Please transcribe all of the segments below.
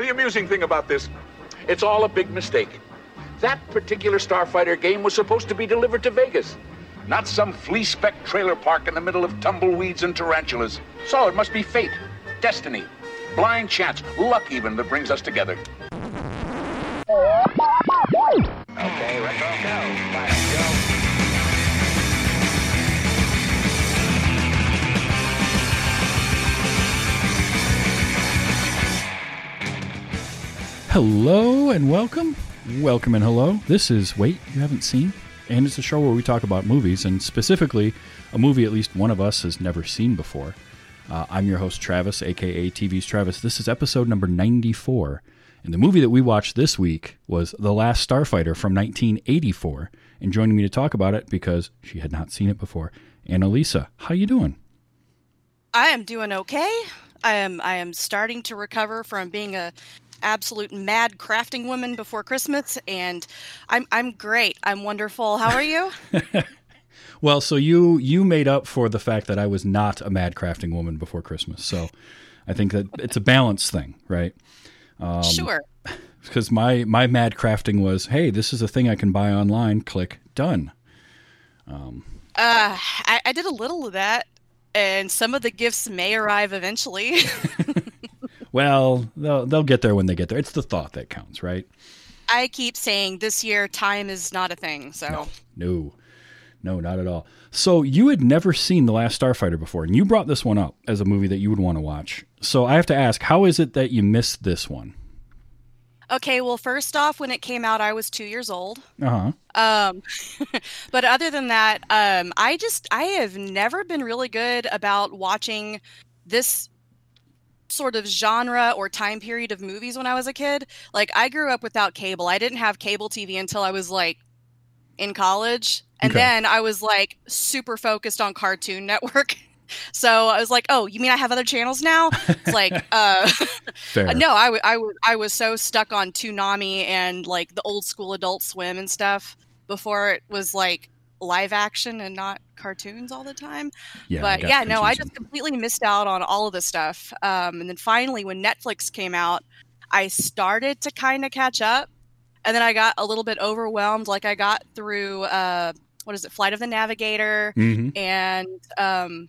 The amusing thing about this, it's all a big mistake. That particular Starfighter game was supposed to be delivered to Vegas, not some flea speck trailer park in the middle of tumbleweeds and tarantulas. So it must be fate, destiny, blind chance, luck even that brings us together. Okay, retro go. Fire, go. Hello and welcome. Welcome and hello. This is Wait, You Haven't Seen? And it's a show where we talk about movies, and specifically a movie at least one of us has never seen before. Uh, I'm your host, Travis, aka TV's Travis. This is episode number 94. And the movie that we watched this week was The Last Starfighter from 1984. And joining me to talk about it, because she had not seen it before, Annalisa. How you doing? I am doing okay. I am I am starting to recover from being a absolute mad crafting woman before Christmas and I'm I'm great. I'm wonderful. How are you? Well, so you you made up for the fact that I was not a mad crafting woman before Christmas. So I think that it's a balance thing, right? Um, sure. Because my my mad crafting was, hey, this is a thing I can buy online. Click done. Um, uh, I, I did a little of that, and some of the gifts may arrive eventually. Well, they'll they'll get there when they get there. It's the thought that counts, right? I keep saying this year time is not a thing. So No, no, no, not at all. So you had never seen The Last Starfighter before, and you brought this one up as a movie that you would want to watch. So I have to ask, how is it that you missed this one? okay. Well, first off, when it came out, I was two years old. Uh huh. Um, but other than that, um, I just I have never been really good about watching this sort of genre or time period of movies when I was a kid. Like I grew up without cable. I didn't have cable TV until I was like in college. And Okay. then I was like super focused on Cartoon Network. So I was like, "Oh, you mean I have other channels now?" It's like, uh, no, I, w- I, w- I was so stuck on Toonami and like the old school Adult Swim and stuff before it was like live action and not cartoons all the time. Yeah, but yeah, no, I just completely missed out on all of the stuff. Um, and then finally, when Netflix came out, I started to kind of catch up, and then I got a little bit overwhelmed. Like I got through uh, what is it, Flight of the Navigator, Mhm. and um,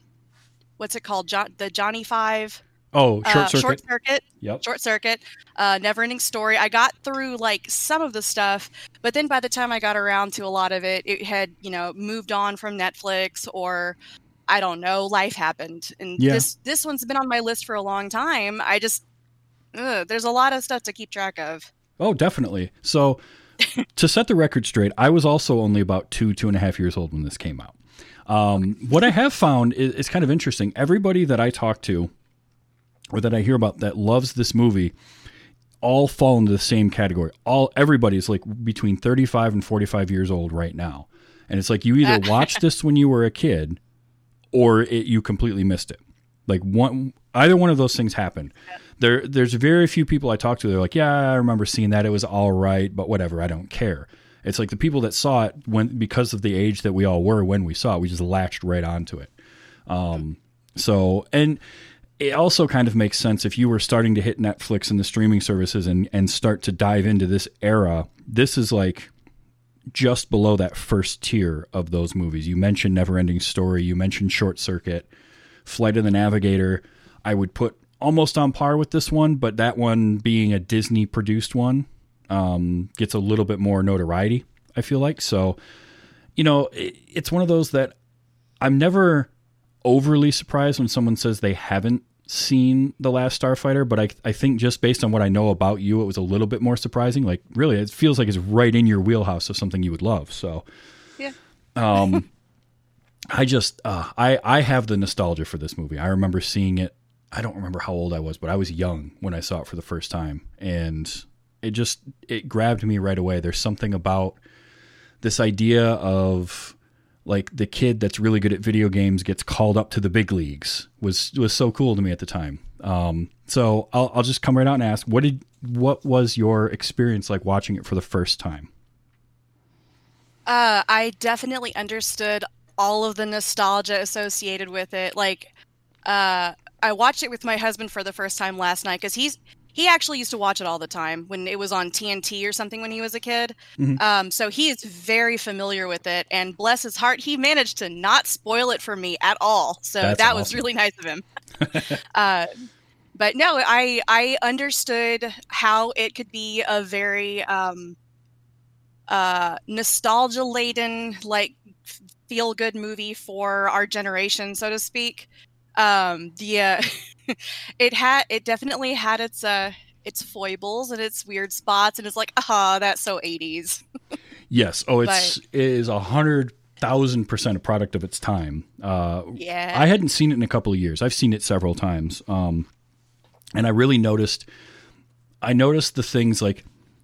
what's it called, jo- the Johnny Five Oh, short uh, circuit. Short Circuit. Yep. Short Circuit, uh, Never Ending Story. I got through like some of the stuff, but then by the time I got around to a lot of it, it had you know moved on from Netflix or I don't know, life happened, and Yeah. this this one's been on my list for a long time. I just ugh, there's a lot of stuff to keep track of. Oh, definitely. So, to set the record straight, I was also only about two, two and a half years old when this came out. Um, what I have found is, is kind of interesting. Everybody that I talk to or that I hear about that loves this movie all fall into the same category. All everybody's like between 35 and 45 years old right now. And it's like you either watched this when you were a kid or it, you completely missed it. Like one either one of those things happened. There there's very few people I talk to they're like, "Yeah, I remember seeing that. It was all right, but whatever, I don't care." It's like the people that saw it when because of the age that we all were when we saw it, we just latched right onto it. Um so and it also kind of makes sense if you were starting to hit Netflix and the streaming services and and start to dive into this era. This is like just below that first tier of those movies. You mentioned Neverending Story, you mentioned Short Circuit, Flight of the Navigator. I would put almost on par with this one, but that one being a Disney produced one um, gets a little bit more notoriety. I feel like so. You know, it, it's one of those that I'm never overly surprised when someone says they haven't seen The Last Starfighter, but I, I think just based on what I know about you, it was a little bit more surprising. Like, really, it feels like it's right in your wheelhouse of something you would love. So, Yeah. um, I just, uh, I, I have the nostalgia for this movie. I remember seeing it. I don't remember how old I was, but I was young when I saw it for the first time, and it just it grabbed me right away. There's something about this idea of like the kid that's really good at video games gets called up to the big leagues was was so cool to me at the time. Um, so I'll I'll just come right out and ask what did what was your experience like watching it for the first time? Uh, I definitely understood all of the nostalgia associated with it. Like, uh, I watched it with my husband for the first time last night because he's he actually used to watch it all the time when it was on TNT or something when he was a kid. Mhm. Um, so he is very familiar with it, and bless his heart, he managed to not spoil it for me at all. So That's that was really nice of him. uh, but no, I I understood how it could be a very um, uh, nostalgia laden, like feel good movie for our generation, so to speak. Um, the uh, it had it definitely had its uh its foibles and its weird spots, and it's like, aha, that's so eighties. Yes. Oh, it's it is a hundred thousand percent a product of its time. Uh, Yeah, I hadn't seen it in a couple of years. I've seen it several times, um, and I really noticed. I noticed the things like,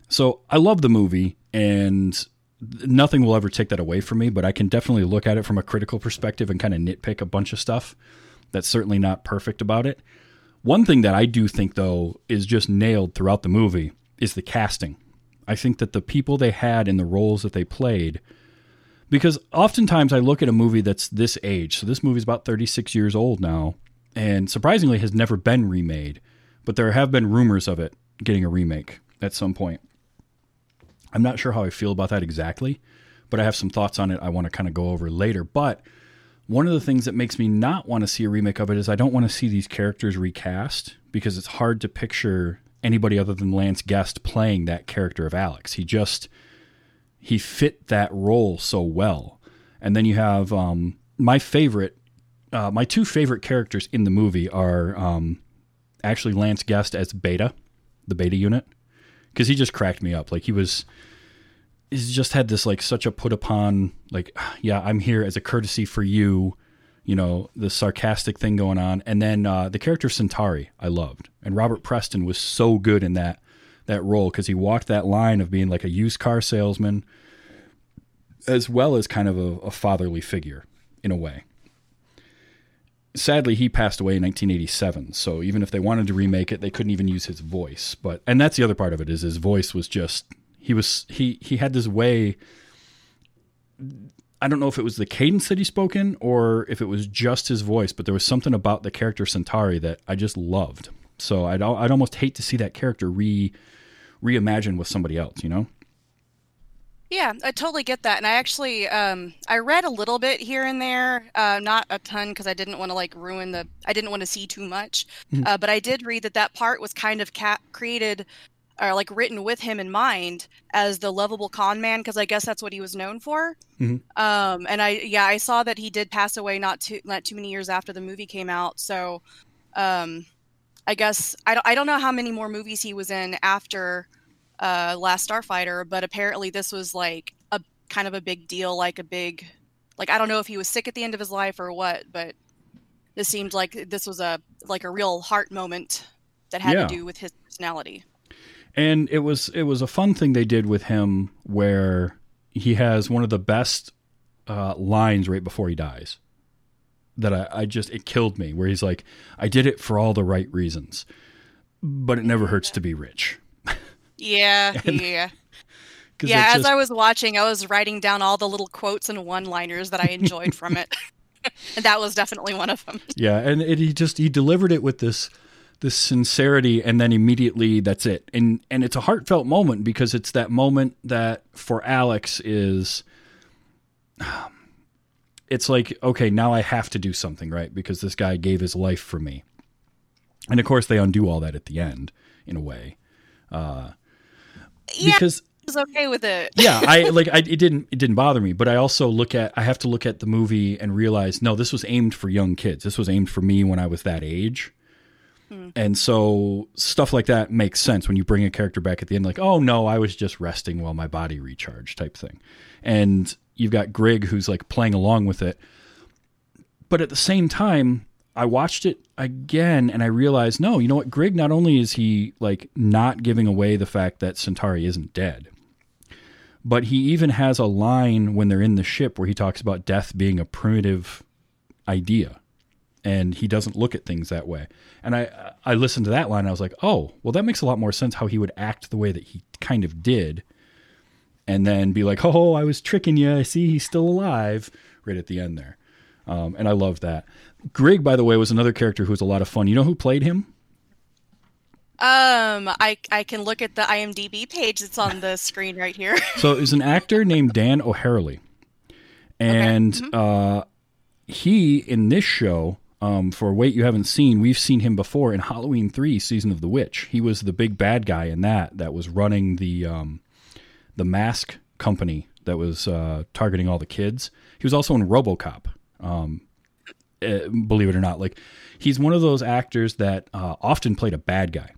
so I love the movie, and nothing will ever take that away from me. But I can definitely look at it from a critical perspective and kind of nitpick a bunch of stuff that's certainly not perfect about it. One thing that I do think though is just nailed throughout the movie is the casting. I think that the people they had in the roles that they played because oftentimes I look at a movie that's this age. So this movie's about 36 years old now, and surprisingly has never been remade. But there have been rumors of it getting a remake at some point. I'm not sure how I feel about that exactly, but I have some thoughts on it I want to kind of go over later. But one of the things that makes me not want to see a remake of it is I don't want to see these characters recast because it's hard to picture anybody other than Lance Guest playing that character of Alex. He just he fit that role so well. And then you have um, my favorite, uh, my two favorite characters in the movie are um, actually Lance Guest as Beta, the Beta unit, because he just cracked me up. Like he was, he's just had this like such a put upon, like, yeah, I'm here as a courtesy for you, you know, the sarcastic thing going on. And then uh, the character Centauri, I loved, and Robert Preston was so good in that that role because he walked that line of being like a used car salesman as well as kind of a, a fatherly figure in a way. Sadly, he passed away in 1987. So even if they wanted to remake it, they couldn't even use his voice. But and that's the other part of it is his voice was just he was he he had this way. I don't know if it was the cadence that he spoke in or if it was just his voice, but there was something about the character Centauri that I just loved. So I'd I'd almost hate to see that character re reimagined with somebody else, you know? Yeah, I totally get that. And I actually um I read a little bit here and there, uh not a ton because I didn't want to like ruin the I didn't want to see too much. Mhm. Uh, but I did read that that part was kind of ca- created or like written with him in mind as the lovable con man because I guess that's what he was known for. Mhm. Um and I yeah, I saw that he did pass away not too not too many years after the movie came out. So um I guess I don't I don't know how many more movies he was in after uh Last Starfighter, but apparently this was like a kind of a big deal, like a big like I don't know if he was sick at the end of his life or what, but this seemed like this was a like a real heart moment that had Yeah. to do with his personality. And it was it was a fun thing they did with him where he has one of the best uh, lines right before he dies that I, I just it killed me where he's like i did it for all the right reasons but it never hurts to be rich Yeah, And- yeah. Yeah, as just- I was watching, I was writing down all the little quotes and one-liners that I enjoyed from it. and that was definitely one of them. yeah and it, he just he delivered it with this this sincerity and then immediately that's it. And and it's a heartfelt moment because it's that moment that for alex is it's like okay now i have to do something right? Because this guy gave his life for me. And of course they undo all that at the end in a way. Uh Yeah, because I was okay with it. yeah i like I, it didn't it didn't bother me. But i also look at i have to look at the movie and realize no this was aimed for young kids. This was aimed for me when i was that age and so stuff like that makes sense when you bring a character back at the end like oh no i was just resting while my body recharged type thing. And you've got Grig who's like playing along with it. But at the same time i watched it again and i realized no you know what? Grig, not only is he like not giving away the fact that centauri isn't dead but he even has a line when they're in the ship where he talks about death being a primitive idea and he doesn't look at things that way. And i i listened to that line i was like oh well that makes a lot more sense how he would act the way that he kind of did and then be like oh i was tricking you i see he's still alive right at the end there. Um, and i love that. Grig, by the way was another character who was a lot of fun. You know who played him? Um, I I can look at the IMDb page that's on the screen right here. So it was an actor named Dan O'Herlihy, and Mm-hmm. uh, he in this show. Um, for a Wait You Haven't Seen, we've seen him before in Halloween 3 Season of the Witch. He was the big bad guy in that that was running the um, the mask company that was uh, targeting all the kids. He was also in RoboCop. Um, eh, believe it or not, like he's one of those actors that uh, often played a bad guy,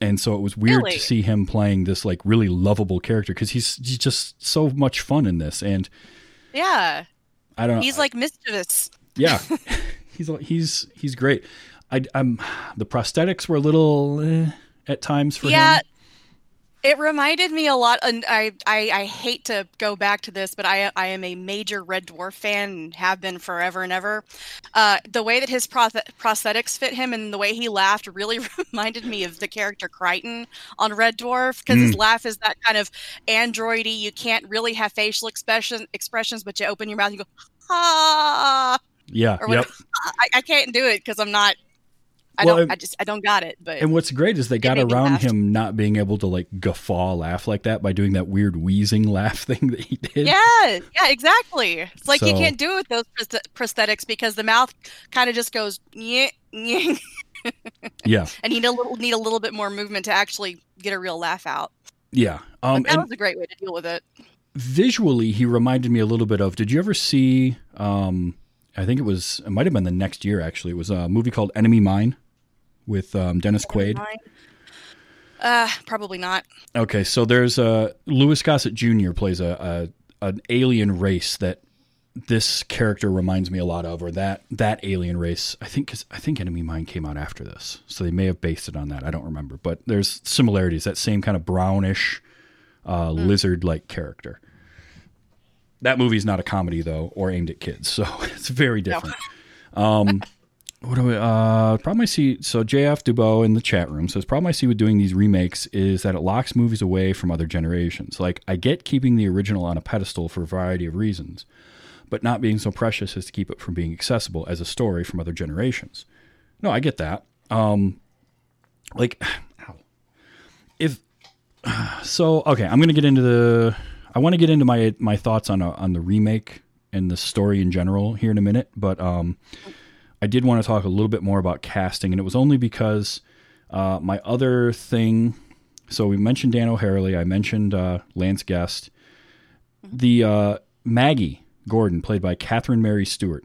and so it was weird Really? to see him playing this like really lovable character because he's he's just so much fun in this, and yeah, I don't know. he's like mischievous. yeah, he's he's he's great. I, I'm the prosthetics were a little eh, at times for him. yeah him. it reminded me a lot and I, I i hate to go back to this but i i am a major red dwarf fan and have been forever and ever uh the way that his proth- prosthetics fit him and the way he laughed really reminded me of the character Kryten on red dwarf because his laugh is that kind of androidy you can't really have facial expression expressions but you open your mouth and you go ah Yeah, yep. I, I can't do it because i'm not i Well, don't i just i don't got it but And what's great is they got around him not being able to like guffaw laugh like that by doing that weird wheezing laugh thing that he did. Yeah, yeah, exactly. It's like you can't do it with those prosthetics because the mouth kind of just goes yeah, yeah, and you need a little need a little bit more movement to actually get a real laugh out. Yeah. Um, But that and was a great way to deal with it. visually, he reminded me a little bit of. Did you ever see? Um, I think it was. It might have been the next year. Actually, it was a movie called Enemy Mine with um, Dennis Quaid. Uh, probably not. Okay, so there's uh, Louis Gossett Jr. plays a, a an alien race that this character reminds me a lot of, or that that alien race. I think 'cause I think Enemy Mine came out after this, so they may have based it on that. I don't remember, but there's similarities. That same kind of brownish uh, lizard-like character. That movie is not a comedy though, or aimed at kids, so it's very different. Um, what do we, uh, problem I see? So JF Dubois in the chat room says problem I see with doing these remakes is that it locks movies away from other generations. Like I get keeping the original on a pedestal for a variety of reasons, but not being so precious as to keep it from being accessible as a story from other generations. No, I get that. Um, like, ow. if so, okay, I'm gonna get into the. I want to get into my my thoughts on a, on the remake and the story in general here in a minute, but um, I did want to talk a little bit more about casting, and it was only because uh, my other thing. So we mentioned Dan O'Herlihy. I mentioned uh, Lance Guest. The uh, Maggie Gordon, played by Catherine Mary Stewart.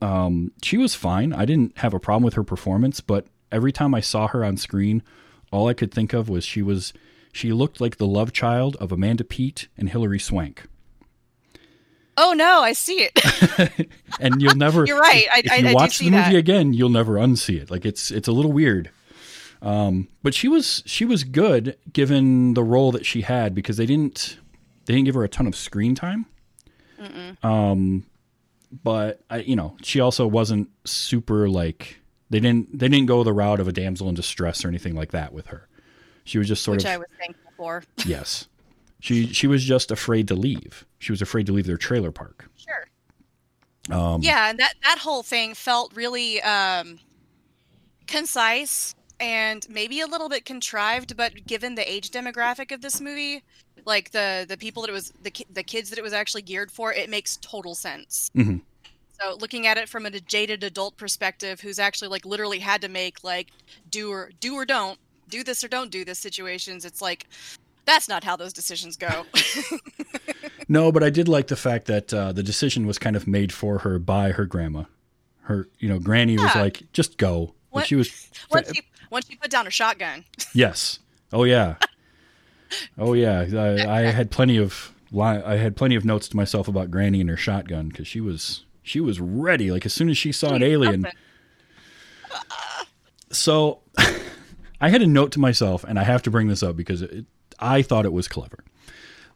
Um, she was fine. I didn't have a problem with her performance, but every time I saw her on screen, all I could think of was she was she looked like the love child of Amanda Peet and Hilary Swank. Oh no, I see it. And you'll never You're right. I- if I- you I watch the movie that. again, you'll never unsee it. Like it's it's a little weird. Um, but she was she was good given the role that she had because they didn't they didn't give her a ton of screen time. Um, but I you know she also wasn't super like they didn't they didn't go the route of a damsel in distress or anything like that with her. She was just sort which of Which I was thankful for. yes. She she was just afraid to leave. She was afraid to leave their trailer park. Sure. Um, yeah, and that that whole thing felt really um, concise and maybe a little bit contrived, but given the age demographic of this movie, like the the people that it was the ki- the kids that it was actually geared for, it makes total sense. Mhm. So looking at it from a jaded adult perspective, who's actually like literally had to make like do or do or don't do this or don't do this situations, it's like that's not how those decisions go. No, but I did like the fact that uh, the decision was kind of made for her by her grandma. Her, you know, Granny was like, "Just go." What- she was, once she once she put down her shotgun. yes. Oh yeah. Oh yeah. I, I had plenty of I had plenty of notes to myself about Granny and her shotgun because she was she was ready. Like as soon as she saw an alien. So I had a note to myself, and I have to bring this up because it, I thought it was clever.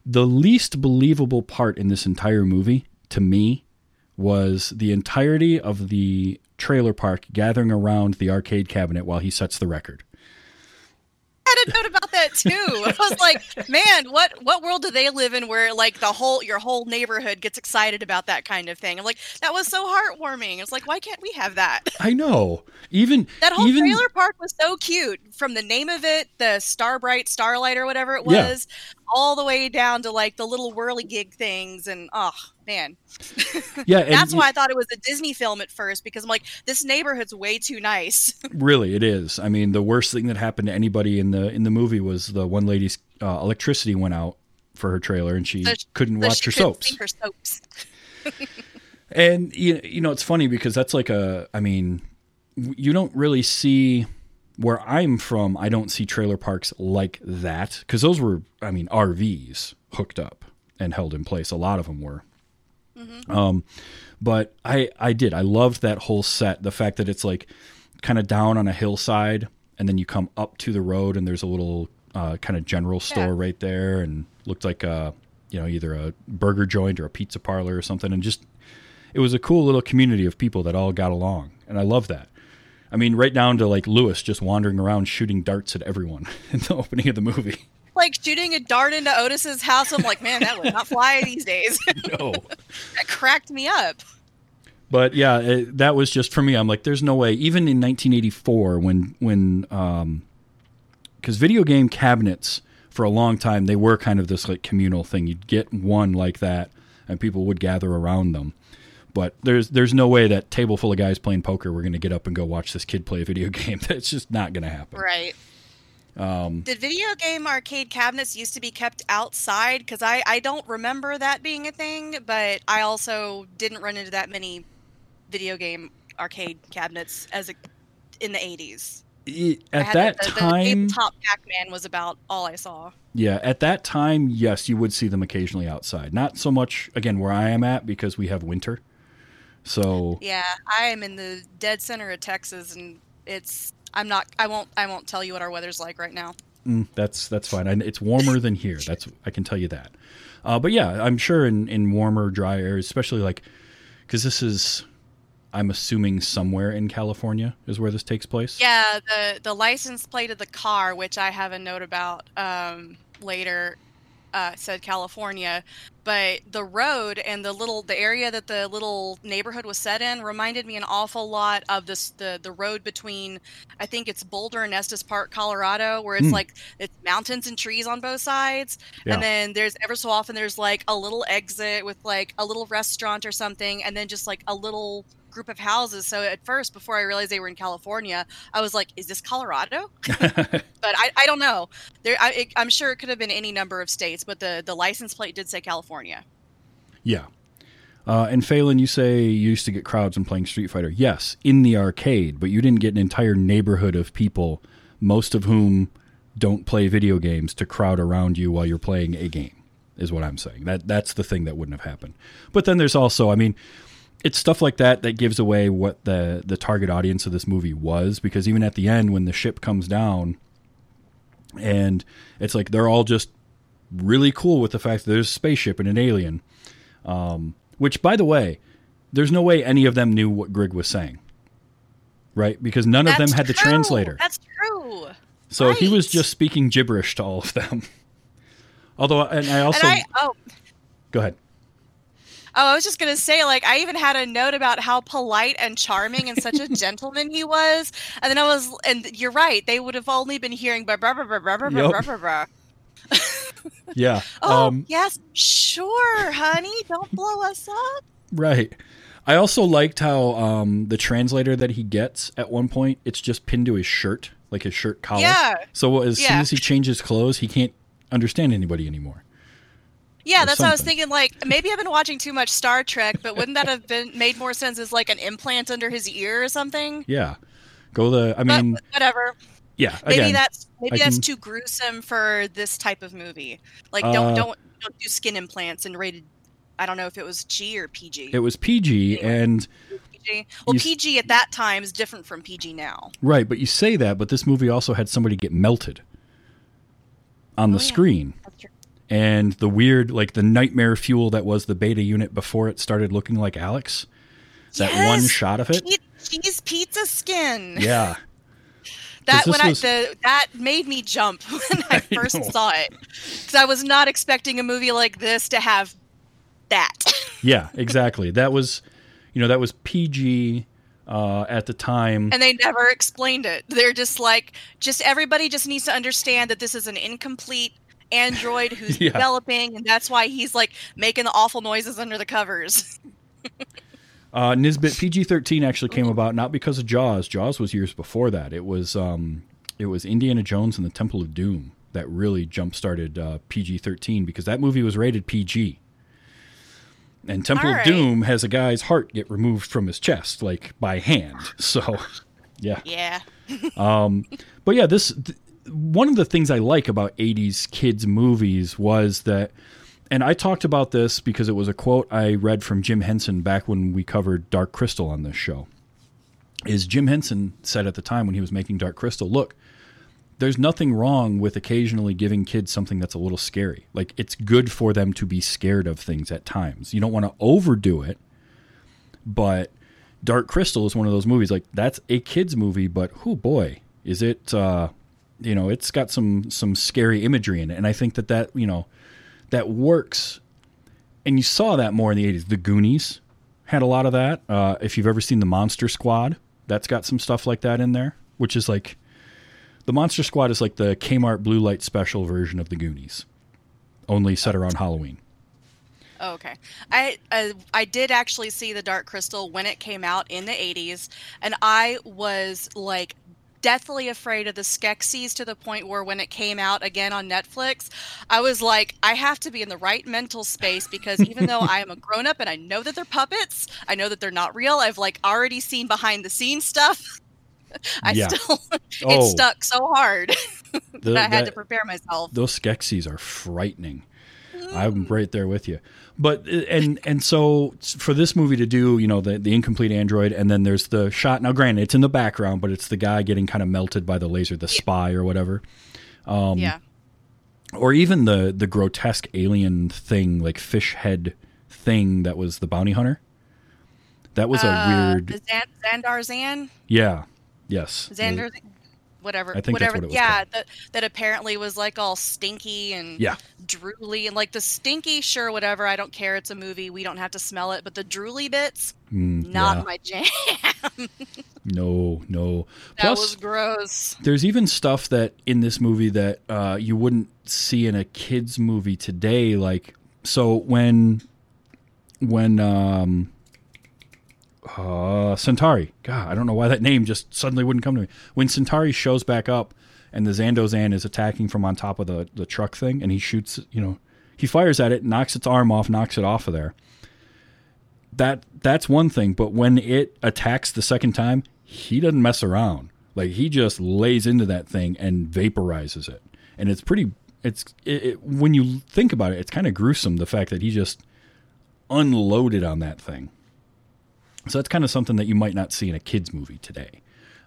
The least believable part in this entire movie, to me, was the entirety of the trailer park gathering around the arcade cabinet while he sets the record. I had a note about that too. I was like, man, what what world do they live in where like the whole your whole neighborhood gets excited about that kind of thing? I'm like, that was so heartwarming. It's like, why can't we have that? I know. Even That whole even trailer park was so cute. From the name of it, the Starbright Starlight or whatever it Yeah. was, all the way down to like the little whirly gig things and oh man. yeah, and That's why I thought it was a Disney film at first because I'm like, this neighborhood's way too nice. really it is. I mean, the worst thing that happened to anybody in the in the movie was the one lady's uh, electricity went out for her trailer and she So couldn't So watch she her couldn't soaps. her soaps. And you, you know, it's funny because that's like a I mean, you don't really see where I'm from, I don't see trailer parks like that cuz those were I mean, RVs hooked up and held in place. A lot of them were. Um but I I did. I loved that whole set, the fact that it's like kind of down on a hillside and then you come up to the road and there's a little uh, kind of general store Yeah. right there and looked like a you know either a burger joint or a pizza parlor or something and just it was a cool little community of people that all got along and i love that i mean right down to like lewis just wandering around shooting darts at everyone in the opening of the movie Like shooting a dart into Otis's house. I'm like, man, that would not fly these days. no that cracked me up. but yeah it, that was just for me i'm like there's no way even in 1984 when when um because video game cabinets for a long time they were kind of this like communal thing you'd get one like that and people would gather around them but there's there's no way that table full of guys playing poker we're going to get up and go watch this kid play a video game that's just not going to happen Right. Um, Did video game arcade cabinets used to be kept outside? Because I, I don't remember that being a thing, but I also didn't run into that many video game arcade cabinets as a in the 80s. i- I at that the, the, time the top Pac-Man was about all I saw. Yeah, at that time, yes, you would see them occasionally outside. Not so much again where I am at because we have winter. So Yeah, I am in the dead center of Texas, and it's I'm not I won't I won't tell you what our weather's like right now. mm, that's that's fine. I, it's warmer than here. That's I can tell you that. Uh, but yeah, I'm sure in in warmer, dry areas, especially like because this is, I'm assuming somewhere in California is where this takes place. Yeah, the the license plate of the car, which I have a note about um, later, uh, said California, but the road and the little the area that the little neighborhood was set in reminded me an awful lot of this the the road between I think it's Boulder and Estes Park, Colorado, where it's Hmm. like it's mountains and trees on both sides, Yeah. and then there's ever so often there's like a little exit with like a little restaurant or something, and then just like a little group of houses. So at first, before I realized they were in California, I was like, "Is this Colorado?" But I, I don't know. There, I, I'm sure it could have been any number of states, but the the license plate did say California. Yeah. Uh, and Phelan, you say you used to get crowds when playing Street Fighter. Yes, in the arcade, but you didn't get an entire neighborhood of people, most of whom don't play video games, to crowd around you while you're playing a game. Is what I'm saying. That that's the thing that wouldn't have happened. But then there's also, I mean, it's stuff like that that gives away what the the target audience of this movie was because even at the end when the ship comes down and it's like they're all just really cool with the fact that there's a spaceship and an alien. Um, which by the way there's no way any of them knew what Grig was saying. Right? Because none of them That's had the translator. That's true. so he was just speaking gibberish to all of them. Although and I also and I oh. Go ahead oh I was just gonna say like I even had a note about how polite and charming and such a gentleman he was, and then I was and you're right they would have only been hearing blah blah blah blah blah blah Yep. blah blah blah. yeah Oh um, yes, sure, honey, don't blow us up. Right. I also liked how um, the translator that he gets at one point, it's just pinned to his shirt, like his shirt collar. Yeah. So as soon as he changes clothes, he can't understand anybody anymore. Yeah, that's what I was thinking. Like, maybe I've been watching too much Star Trek, but wouldn't that have been made more sense as like an implant under his ear or something? Yeah. Go the. I But mean, whatever. yeah. Maybe Again, that's maybe I that's can- too gruesome for this type of movie. Like, Uh, don't don't don't do skin implants and rated. I don't know if it was G or PG. it was PG, Anyway. and. Well, you- PG at that time is different from PG now. right. But you say that, but this movie also had somebody get melted on the Oh, yeah. screen. And the weird, like the nightmare fuel that was the beta unit before it started looking like Alex. That one shot of it. Cheese pizza skin. Yeah. That when I the that made me jump when I first saw it because I was not expecting a movie like this to have that. Yeah, exactly. That was, you know, that was PG uh, at the time. and they never explained it. They're just like, just everybody just needs to understand that this is an incomplete android who's Yeah. developing, and that's why he's like making the awful noises under the covers. Uh, Nisbet PG thirteen actually came about not because of Jaws. Jaws was years before that. It was um, it was Indiana Jones and the Temple of Doom that really jump started uh, PG thirteen because that movie was rated PG. And Temple All of. Doom has a guy's heart get removed from his chest, like by hand. So, yeah. yeah. Um, but yeah, this th- one of the things I like about 80s kids movies was that and I talked about this because it was a quote I read from Jim Henson back when we covered Dark Crystal on this show. Is Jim Henson said at the time when he was making Dark Crystal, look, there's nothing wrong with occasionally giving kids something that's a little scary. Like it's good for them to be scared of things at times. You don't want to overdo it, but Dark Crystal is one of those movies like that's a kids movie, but oh boy, is it uh you know, it's got some some scary imagery in it and I think that that, you know, that works and you saw that more in the 80s. The Goonies had a lot of that. Uh if you've ever seen the Monster Squad, that's got some stuff like that in there, which is like the Monster Squad is like the Kmart Blue Light Special version of the Goonies, only set around Halloween. Oh, okay. I uh, I did actually see the Dark Crystal when it came out in the 80s, and I was like deathly afraid of the Skeksis to the point where when it came out again on Netflix, I was like, I have to be in the right mental space because even though I am a grown up and I know that they're puppets, I know that they're not real. I've like already seen behind the scenes stuff. I Yeah. still Oh. it stuck so hard The- that I had to prepare myself. those Skeksis are frightening. I'm mm. right there with you. But and and so for this movie to do, you know, the the incomplete android, and then there's the shot. Now, granted, it's in the background, but it's the guy getting kind of melted by the laser, the spy or whatever, um, yeah. or even the the grotesque alien thing, like fish head thing that was the bounty hunter. That was a Uh, weird, the Zan- yeah, yes, Xander, whatever, I think whatever. what it was yeah, called. that that apparently was like all stinky and Yeah. drooly and like the stinky, sure, whatever. I don't care. It's a movie. We don't have to smell it. But the drooly bits, Mm, not yeah. my jam. no, no. that Plus, was gross. There's even stuff that in this movie that uh, you wouldn't see in a kids movie today. Like so when when um, uh, Centauri. God, I don't know why that name just suddenly wouldn't come to me. When Centauri shows back up and the Zandozan is attacking from on top of the the truck thing, and he shoots. You know, he fires at it, knocks its arm off, knocks it off of there. That that's one thing, but when it attacks the second time, he doesn't mess around. Like he just lays into that thing and vaporizes it, and it's pretty. It's it, it, when you think about it, it's kind of gruesome. The fact that he just unloaded on that thing. So that's kind of something that you might not see in a kids movie today,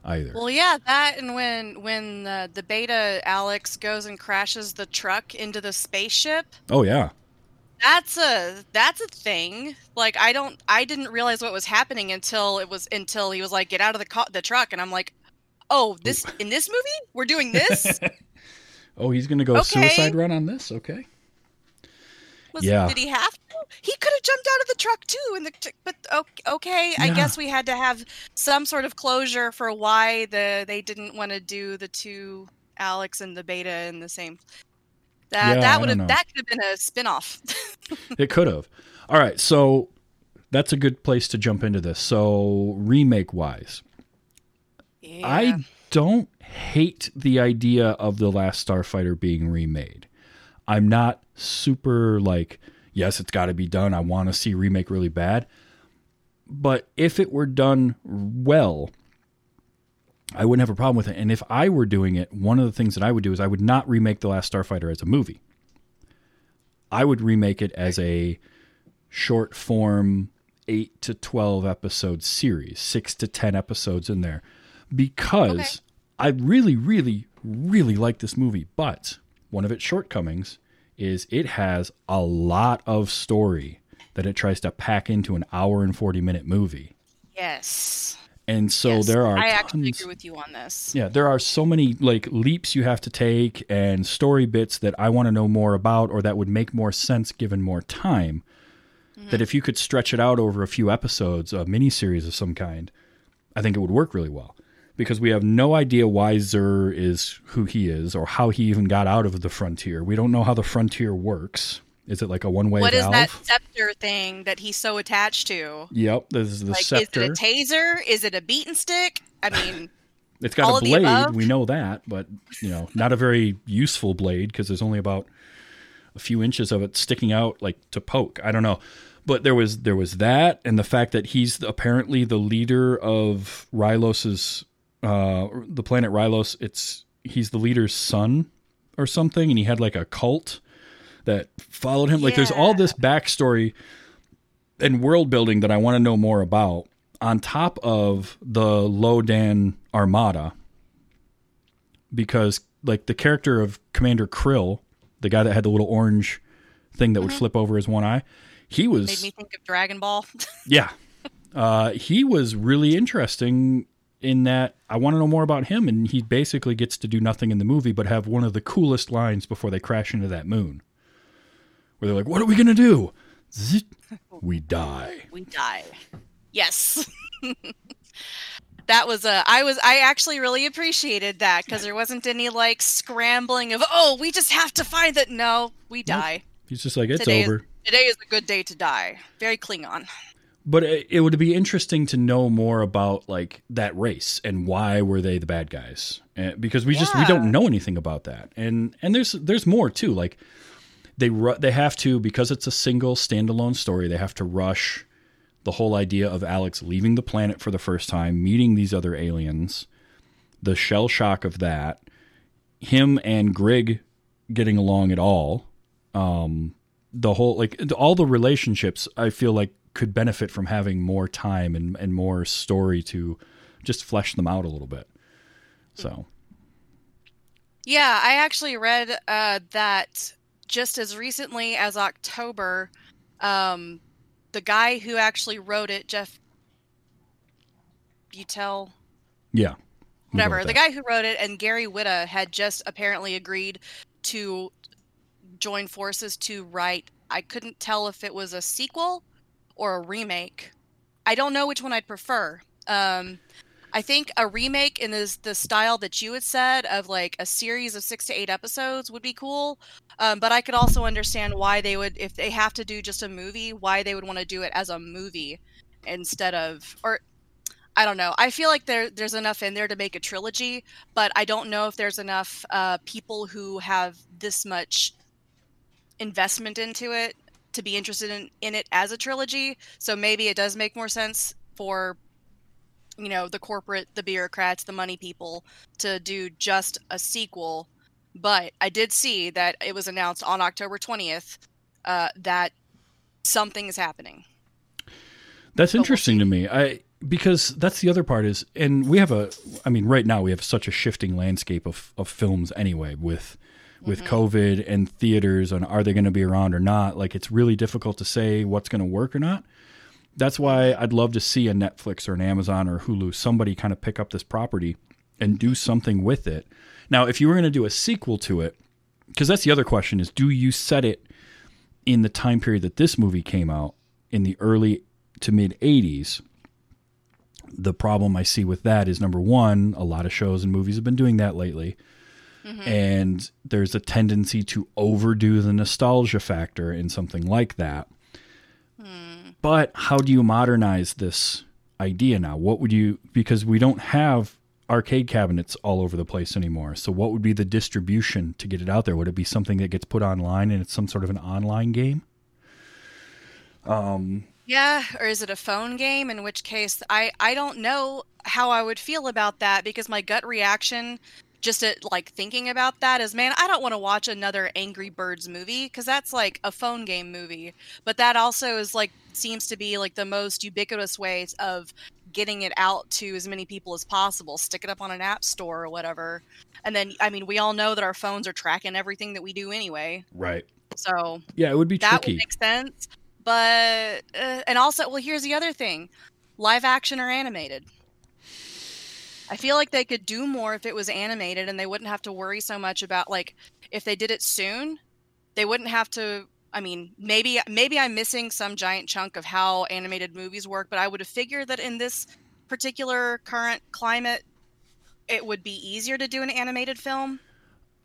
either. Well, yeah, that and when when uh, the beta Alex goes and crashes the truck into the spaceship, oh yeah, that's a that's a thing. Like I don't I didn't realize what was happening until it was until he was like get out of the co- the truck and I'm like, "Oh, this in this movie? We're doing this?" oh he's gonna go Okay. suicide run on this. Okay, Was, Yeah. Did he have to? He could have jumped out of the truck too in the t- but o- okay, I guess we had to have some sort of closure for why the they didn't want to do the two Alex and the beta in the same that Yeah, that would have that could have been a spin-off. it could have. All right, so that's a good place to jump into this. So remake wise, yeah. I don't hate the idea of the Last Starfighter being remade. I'm not super like, yes, it's got to be done. I want to see remake really bad. But if it were done well, I wouldn't have a problem with it. And if I were doing it, one of the things that I would do is I would not remake The Last Starfighter as a movie. I would remake it as a short form 8 to 12 episode series, 6 to 10 episodes in there because Okay. I really really really like this movie, but one of its shortcomings is it has a lot of story that it tries to pack into an hour and 40 minute movie. yes. And so Yes, there are I actually tons- agree with you on this. yeah, there are so many like leaps you have to take and story bits that I want to know more about or that would make more sense given more time. Mm-hmm. That if you could stretch it out over a few episodes, a miniseries of some kind, I think it would work really well. Because we have no idea why Xur is who he is or how he even got out of the frontier. We don't know how the frontier works. Is it like a one way What is valve? that scepter thing that he's so attached to? Yep, this is the like, scepter. is it a taser? Is it a beaten stick? I mean, It's got a blade. We know that, but you know, not a very useful blade because there's only about a few inches of it sticking out, like to poke. I don't know, but there was there was that, and the fact that he's apparently the leader of Rylos's uh, the planet Rylos. It's he's the leader's son or something, and he had like a cult that followed him. Like there's all this backstory and world building that I want to know more about on top of the Ko-Dan Armada because like the character of Commander Krill, the guy that had the little orange thing that would flip over his one eye, he was made me think of Dragon Ball. yeah. Uh, he was really interesting in that I want to know more about him and he basically gets to do nothing in the movie but have one of the coolest lines before they crash into that moon. Where they're like, "What are we going to do?" We die. we die. Yes. that was a I was I actually really appreciated that because there wasn't any like scrambling of oh we just have to find that no we die He's just like, "It's Today is- over." today is a good day to die very Klingon But it, it would be interesting to know more about like that race and why were they the bad guys? Uh, because we just we don't know anything about that. And and there's there's more too. Like they ru- they have to because it's a single standalone story. They have to rush the whole idea of Alex leaving the planet for the first time, meeting these other aliens, the shell shock of that, him and Grig getting along at all. Um, the whole like all the relationships I feel like could benefit from having more time and, and more story to just flesh them out a little bit. So yeah I actually read uh, that just as recently as October um, the guy who actually wrote it Jeff Butel yeah. whatever. The guy who wrote it and Gary Whitta had just apparently agreed to join forces to write. I couldn't tell if it was a sequel or a remake. I don't know which one I'd prefer. Um, I think a remake in this the style that you had said of like a series of six to eight episodes would be cool. Um, but I could also understand why they would, if they have to do just a movie, why they would want to do it as a movie instead of, or I don't know. I feel like there there's enough in there to make a trilogy, but I don't know if there's enough uh, people who have this much investment into it to be interested in, in it as a trilogy. So maybe it does make more sense for you know the corporate, the bureaucrats, the money people to do just a sequel. But I did see that it was announced on October 20th uh, that something is happening. That's we'll interesting to me. I because that's the other part is, and we have a. I mean, right now we have such a shifting landscape of of films anyway with with COVID and theaters and are they going to be around or not? Like it's really difficult to say what's going to work or not. That's why I'd love to see a Netflix or an Amazon or Hulu somebody kind of pick up this property and do something with it. Now, if you were going to do a sequel to it, because that's the other question is do you set it in the time period that this movie came out in the early to mid 80s the problem i see with that is number one a lot of shows and movies have been doing that lately. Mm-hmm. And there's a tendency to overdo the nostalgia factor in something like that hmm. But how do you modernize this idea now? What would you because we don't have arcade cabinets all over the place anymore. So what would be the distribution to get it out there? Would it be something that gets put online and it's some sort of an online game? Um, yeah, or is it a phone game? In which case, I I don't know how I would feel about that because my gut reaction, just at like thinking about that, is man, I don't want to watch another Angry Birds movie because that's like a phone game movie. But that also is like seems to be like the most ubiquitous ways of getting it out to as many people as possible. Stick it up on an app store or whatever, and then I mean, we all know that our phones are tracking everything that we do anyway. right So yeah it would be that tricky would make sense. But uh, and also, well, here's the other thing: live action or animated. I feel like they could do more if it was animated and they wouldn't have to worry so much about like if they did it soon, they wouldn't have to I mean, maybe maybe I'm missing some giant chunk of how animated movies work, but I would have figured that in this particular current climate it would be easier to do an animated film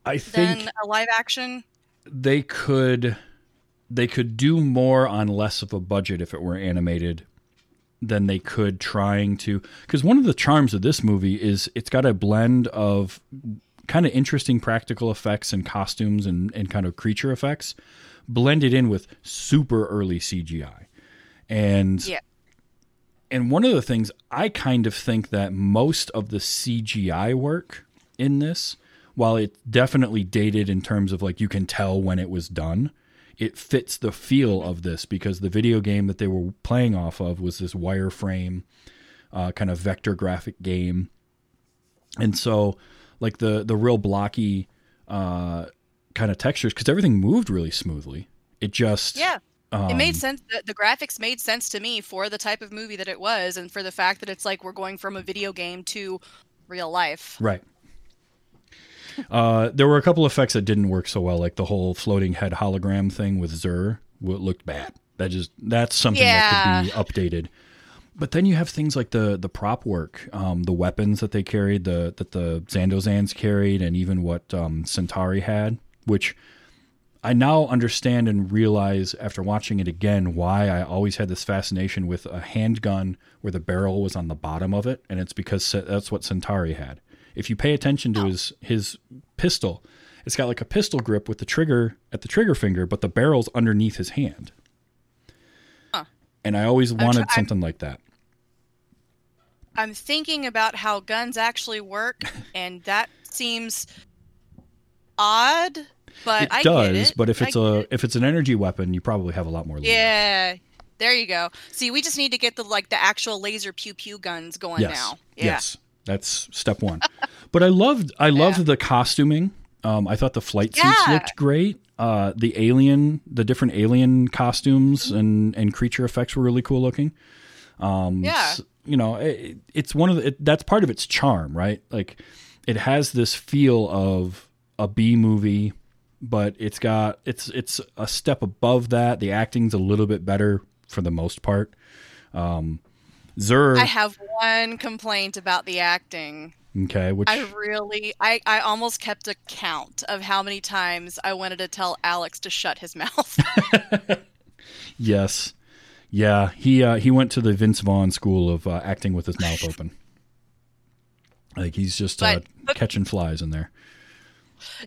I think than a live action. they could they could do more on less of a budget if it were animated than they could trying to because one of the charms of this movie is it's got a blend of kind of interesting practical effects and costumes and, and kind of creature effects blended in with super early CGI. And Yeah. and one of the things I kind of think that most of the CGI work in this, while it definitely dated in terms of like you can tell when it was done, it fits the feel of this because the video game that they were playing off of was this wireframe uh, kind of vector graphic game. And so like the the real blocky uh, kind of textures because everything moved really smoothly. It just Yeah. it um, made sense. The, the graphics made sense to me for the type of movie that it was, and for the fact that it's like we're going from a video game to real life. Right. Uh, there were a couple effects that didn't work so well, like the whole floating head hologram thing with Xur. looked bad. That just that's something that could be updated. But then you have things like the the prop work, um, the weapons that they carried, the that the Zando-Zans carried, and even what um, Centauri had, which I now understand and realize after watching it again why I always had this fascination with a handgun where the barrel was on the bottom of it, and it's because that's what Centauri had. If you pay attention to oh. his his pistol, it's got like a pistol grip with the trigger at the trigger finger, but the barrel's underneath his hand. Huh. And I always wanted try- something like that. I'm thinking about how guns actually work, and that seems odd. But it I does, get it. but if it's get a it. if it's an energy weapon, you probably have a lot more. leeway. yeah, there you go. See, we just need to get the like the actual laser pew pew guns going yes. now. Yeah. Yes. That's step one. but I loved I loved Yeah. the costuming. Um, I thought the flight suits Yeah. looked great. Uh, the alien, the different alien costumes Mm-hmm. and and creature effects were really cool looking. Um, Yeah. s- you know, it, it's one of the it, that's part of its charm, right? Like, it has this feel of a B movie, but it's got it's it's a step above that. The acting's a little bit better for the most part. Um, Zur, I have one complaint about the acting. okay, which I really, I, I almost kept a count of how many times I wanted to tell Alex to shut his mouth. Yes. Yeah, he uh, he went to the Vince Vaughn school of uh, acting with his mouth open. Like he's just uh, But- but- catching flies in there.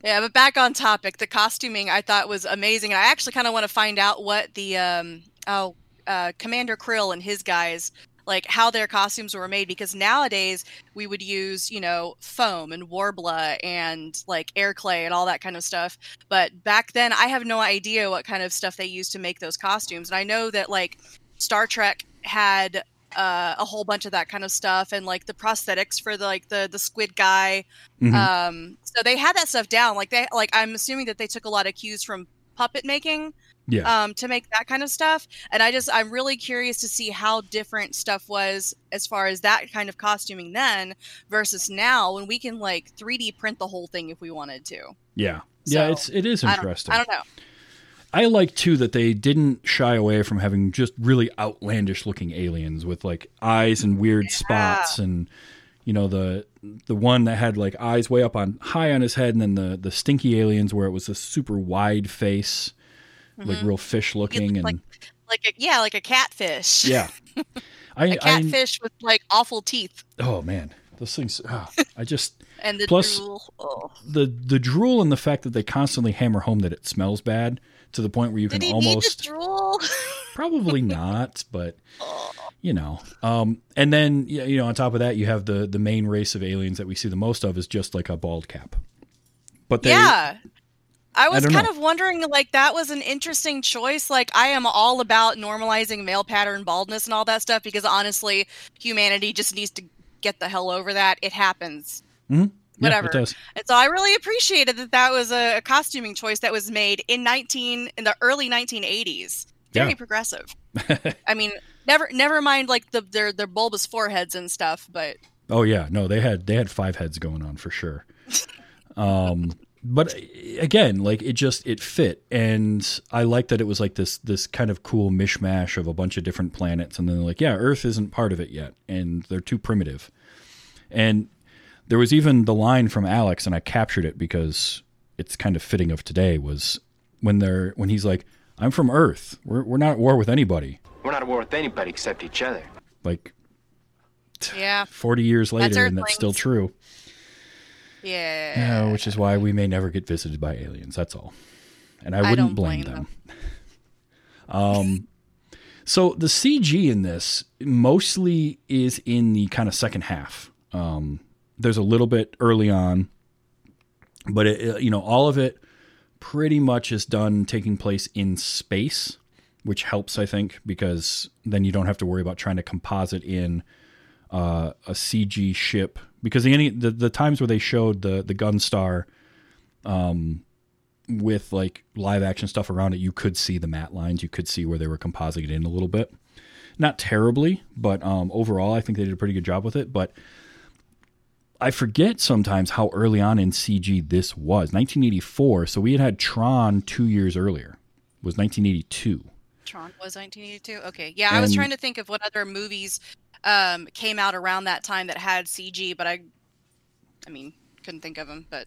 yeah, but back on topic, the costuming I thought was amazing. And I actually kind of want to find out what the um oh uh, Commander Kril and his guys like how their costumes were made because nowadays we would use you know foam and Worbla and like air clay and all that kind of stuff but back then i have no idea what kind of stuff they used to make those costumes and i know that like star trek had uh, a whole bunch of that kind of stuff and like the prosthetics for the like the the squid guy Mhm. um so they had that stuff down like they like i'm assuming that they took a lot of cues from puppet making yeah, um, to make that kind of stuff. And I just, I'm really curious to see how different stuff was as far as that kind of costuming then versus now when we can like 3D print the whole thing if we wanted to. yeah, yeah. so, It's it is I don't, interesting. I don't know. I like too that they didn't shy away from having just really outlandish looking aliens with like eyes and weird spots and you know the the one that had like eyes way up on high on his head and then the the stinky aliens where it was a super wide face like Mhm. real fish looking and like like a, yeah, like a catfish. yeah I, a I catfish with like awful teeth oh man those things ah, I just and the Plus- drool. Oh. the the drool and the fact that they constantly hammer home that it smells bad to the point where you Did can almost drool? Probably not, but Oh. you know. Um, and then you know, on top of that, you have the the main race of aliens that we see the most of is just like a bald cap. But they, yeah. I was don't kind know. of wondering, like, that was an interesting choice. Like, I am all about normalizing male pattern baldness and all that stuff because honestly, humanity just needs to get the hell over that. It happens. yeah, whatever. it does. And so I really appreciated that that was a, a costuming choice that was made in 19 in the early 1980s. Very Yeah. progressive. I mean, never never mind like the their their bulbous foreheads and stuff, but Oh yeah, no, they had they had five heads going on for sure. Um, but uh, again, like it just it fit, and I like that it was like this this kind of cool mishmash of a bunch of different planets, and then they're like, yeah, Earth isn't part of it yet, and they're too primitive. And there was even the line from Alex, and I captured it because it's kind of fitting of today. Was when they're when he's like, "I'm from Earth. We're we're not at war with anybody." We're not at war with anybody except each other. Like Yeah. forty years That's later, and that's still true. Yeah. Yeah, which is why we may never get visited by aliens. That's all. And I I wouldn't don't blame, blame them. um, so the CG in this mostly is in the kind of second half. Um, there's a little bit early on, but it, it- you know, all of it pretty much is done taking place in space, which helps, I think, because then you don't have to worry about trying to composite in uh, a CG ship because the, any the the times where they showed the the Gunstar um with like live action stuff around it you could see the matte lines. You could see where they were composited in a little bit. Not terribly but um overall I think they did a pretty good job with it. But I forget sometimes how early on in CG this was. 1984 so we had had Tron 2 years earlier was 1982 Tron was 1982. Okay. Yeah, I was trying to think of what other movies um, came out around that time that had CG, but I, I mean, couldn't think of them. But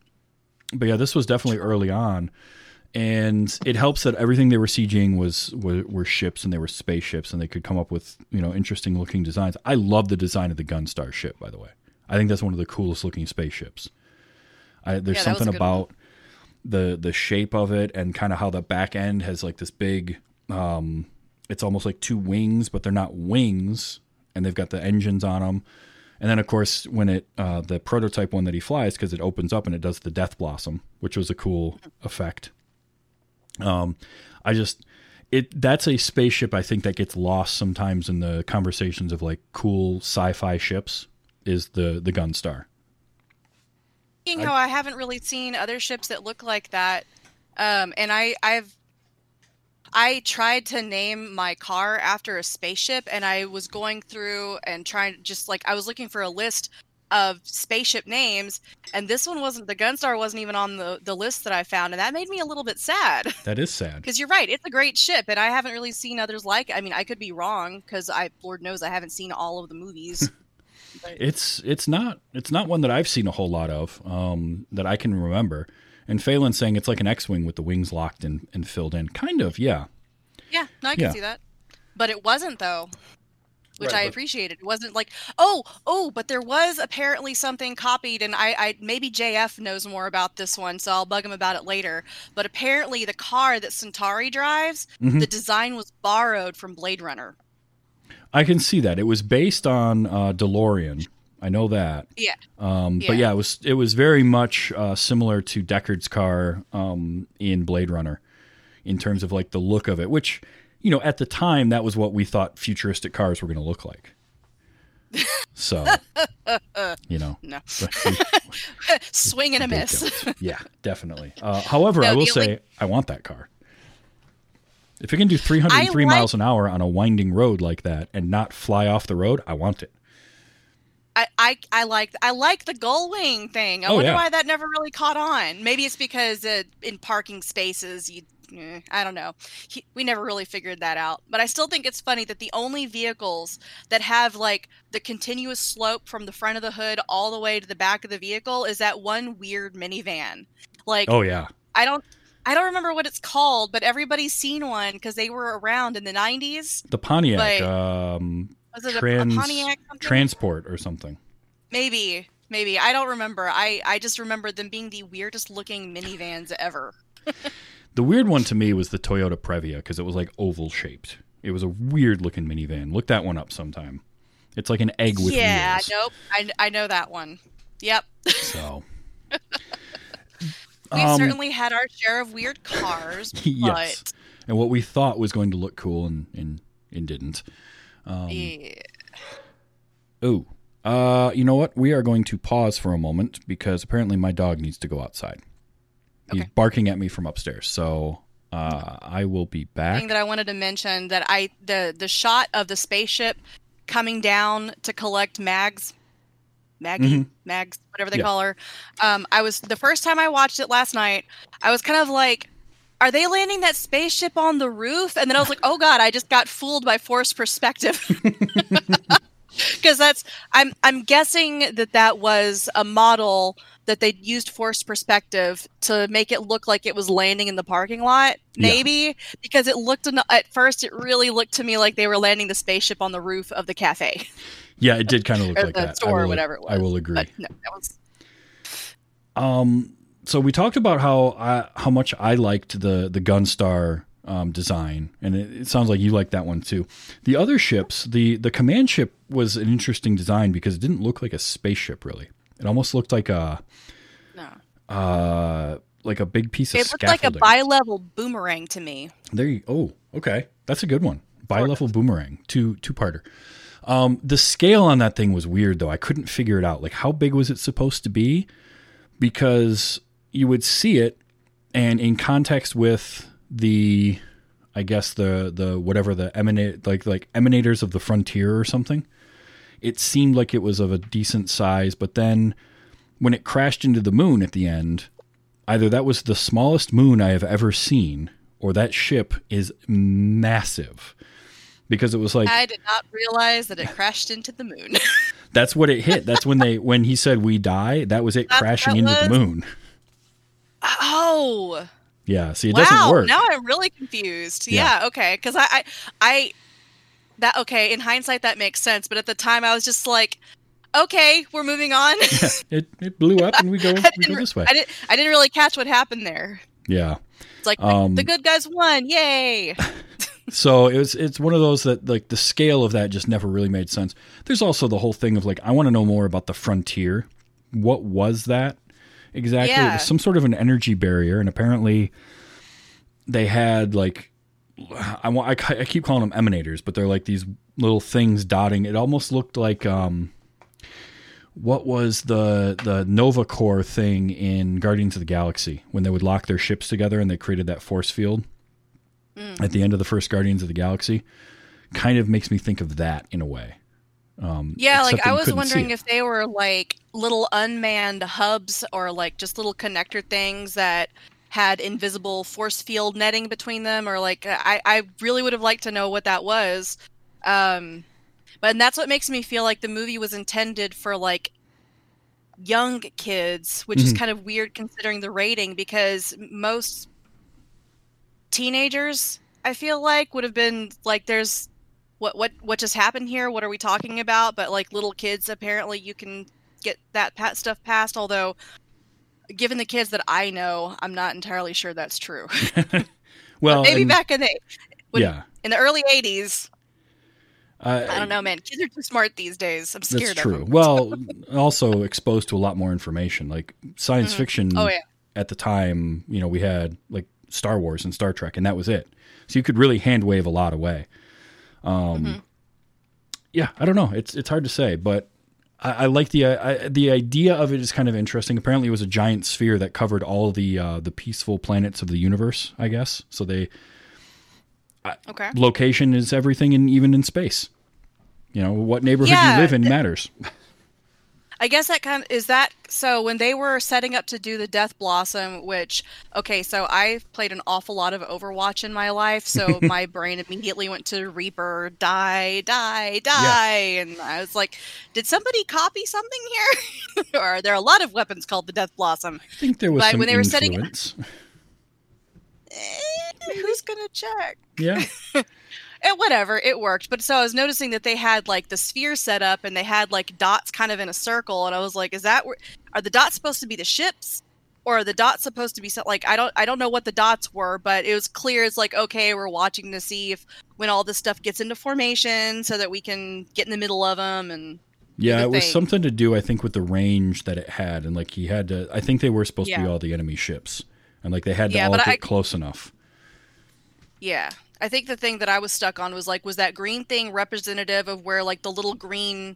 but yeah, this was definitely early on, and it helps that everything they were CGing was were, were ships and they were spaceships, and they could come up with you know interesting looking designs. I love the design of the Gunstar ship, by the way. I think that's one of the coolest looking spaceships. I, there's Yeah, that was a something good one. about the the shape of it and kind of how the back end has like this big. Um, it's almost like two wings, but they're not wings, and they've got the engines on them. And then, of course, when it uh, the prototype one that he flies, because it opens up and it does the death blossom, which was a cool effect. Um, I just it that's a spaceship I think that gets lost sometimes in the conversations of like cool sci-fi ships. Is the the Gunstar? seeing how I haven't really seen other ships that look like that, um, and I I've I tried to name my car after a spaceship, and I was going through and trying just like I was looking for a list of spaceship names, and this one wasn't the Gunstar wasn't even on the the list that I found, and that made me a little bit sad That is sad. because you're right, it's a great ship, and I haven't really seen others like. it. I mean, I could be wrong because I Lord knows I haven't seen all of the movies. It's it's not it's not one that I've seen a whole lot of um, that I can remember. And Phelan's saying it's like an X-wing with the wings locked and, and filled in. Kind of, yeah. Yeah, no, I can Yeah. see that. But it wasn't though, which Right, I but- appreciated. It wasn't like, oh, oh, but there was apparently something copied, and I, I maybe JF knows more about this one, so I'll bug him about it later. But apparently, the car that Centauri drives, Mhm. the design was borrowed from Blade Runner. I can see that. It was based on uh, DeLorean. I know that. Yeah. Um, But Yeah. yeah, it was it was very much uh, similar to Deckard's car um, in Blade Runner, in terms of like the look of it. Which, you know, at the time, that was what we thought futuristic cars were going to look like. So, you know, No, swing and a miss. yeah, definitely. Uh, however, I will say only- I want that car. If it can do 303 I miles an hour on a winding road like that and not fly off the road, I want it. I, I I like I like the gull wing thing. I Oh, wonder yeah. why that never really caught on. Maybe it's because uh, in parking spaces, you eh, I don't know. He, we never really figured that out. But I still think it's funny that the only vehicles that have like the continuous slope from the front of the hood all the way to the back of the vehicle is that one weird minivan. Like Oh yeah. I don't I don't remember what it's called, but everybody's seen one because they were around in the 90s. The Pontiac Like, um, Was it a- Trans- a, Pontiac? something? transport or something. Maybe, maybe I don't remember. I I just remember them being the weirdest looking minivans ever. The weird one to me was the Toyota Previa because it was like oval shaped. It was a weird looking minivan. Look that one up sometime. It's like an egg with yeah, wheels. nope. I I know that one. Yep. So We've Um, certainly had our share of weird cars, yes. but And what we thought was going to look cool and and, and didn't. Um, yeah. Ooh. Uh, you know what? We are going to pause for a moment because apparently my dog needs to go outside. He's barking at me from upstairs. So uh, I will be back. thing that I wanted to mention that I the the shot of the spaceship coming down to collect Mags Maggie, Mhm. Mags, whatever they Yeah. call her. Um, I was the first time I watched it last night. I was kind of like, "Are they landing that spaceship on the roof?" And then I was like, "Oh God, I just got fooled by forced perspective." Because that's I'm I'm guessing that that was a model that they used forced perspective to make it look like it was landing in the parking lot. Yeah. Maybe because it looked at first it really looked to me like they were landing the spaceship on the roof of the cafe Yeah, it did kind of look like the that. I store or will- whatever it was. I will agree. But no, that was Um, so we talked about how I, how much I liked the the Gunstar um, design, and it, it sounds like you like that one too. The other ships, the the command ship was an interesting design because it didn't look like a spaceship really. It almost looked like a no. uh, like a big piece of It looked like a bi-level boomerang to me. There you oh, okay. That's a good one. Bi-level boomerang, two two parter. Um, the scale on that thing was weird though. I couldn't figure it out. Like how big was it supposed to be? Because you would see it and in context with the I guess the the whatever the emanate like like emanators of the frontier or something. It seemed like it was of a decent size, but then when it crashed into the moon at the end, either that was the smallest moon I have ever seen, or that ship is massive. Because it was like I did not realize that it crashed into the moon. that's what it hit. That's when they when he said we die, that was it That's crashing into that the moon. Oh, Yeah, see it wow! doesn't work. Now I'm really confused. Yeah. Yeah, okay, because I, I, I, that okay. In hindsight, that makes sense. But at the time, I was just like, okay, we're moving on. it it blew up and we go we go this way. I didn't. I didn't really catch what happened there. Yeah. It's like Um, the good guys won. Yay! So it was it's one of those that like the scale of that just never really made sense. There's also the whole thing of like I want to know more about the frontier. What was that exactly? It Yeah. was some sort of an energy barrier, and apparently they had like I want I, I keep calling them emanators, but they're like these little things dotting. It almost looked like um what was the the Nova Corps thing in Guardians of the Galaxy when they would lock their ships together and they created that force field at the end of the first Guardians of the Galaxy? Kind of makes me think of that in a way. Um, Yeah, like I was wondering if they were like little unmanned hubs or like just little connector things that had invisible force field netting between them, or like I, I really would have liked to know what that was. Um, but and that's what makes me feel like the movie was intended for like young kids, which is Mhm. kind of weird considering the rating because most teenagers, I feel like, would have been like, there's what what what just happened here? What are we talking about? But like little kids, apparently, you can get that pat stuff passed. Although, given the kids that I know, I'm not entirely sure that's true. well, Maybe and- back in the when- yeah, in the early '80s, uh, I don't know, man. Kids are too smart these days. I'm scared That's of true. them. well, also exposed to a lot more information. Like science Mhm. fiction Oh yeah, at the time, you know, we had like Star Wars and Star Trek, and that was it. So you could really hand wave a lot away. Um, Mhm. Yeah, I don't know. It's it's hard to say, but I, I like the I, the idea of it is kind of interesting. Apparently, it was a giant sphere that covered all the uh, the peaceful planets of the universe. I guess so. They okay. location is everything, and even in space. You know what neighborhood Yeah, you live in matters. I guess that kind of is that. So when they were setting up to do the Death Blossom, which okay, so I played an awful lot of Overwatch in my life, so my brain immediately went to Reaper, die, die, die, and I was like, did somebody copy something here? or are there a lot of weapons called the Death Blossom? I think there was But some when they were setting- influence. Eh, who's gonna check? Yeah. And whatever, it worked. But so I was noticing that they had like the sphere set up and they had like dots kind of in a circle, and I was like, is that where are the dots supposed to be the ships? Or are the dots supposed to be set like I don't I don't know what the dots were, but it was clear it's like, okay, we're watching to see if when all this stuff gets into formation so that we can get in the middle of them and Yeah, it was thing. something to do, I think, with the range that it had, and like he had to. I think they were supposed to be all the enemy ships, and like they had to Yeah, all get I- close enough. Yeah. I think the thing that I was stuck on was like, was that green thing representative of where like the little green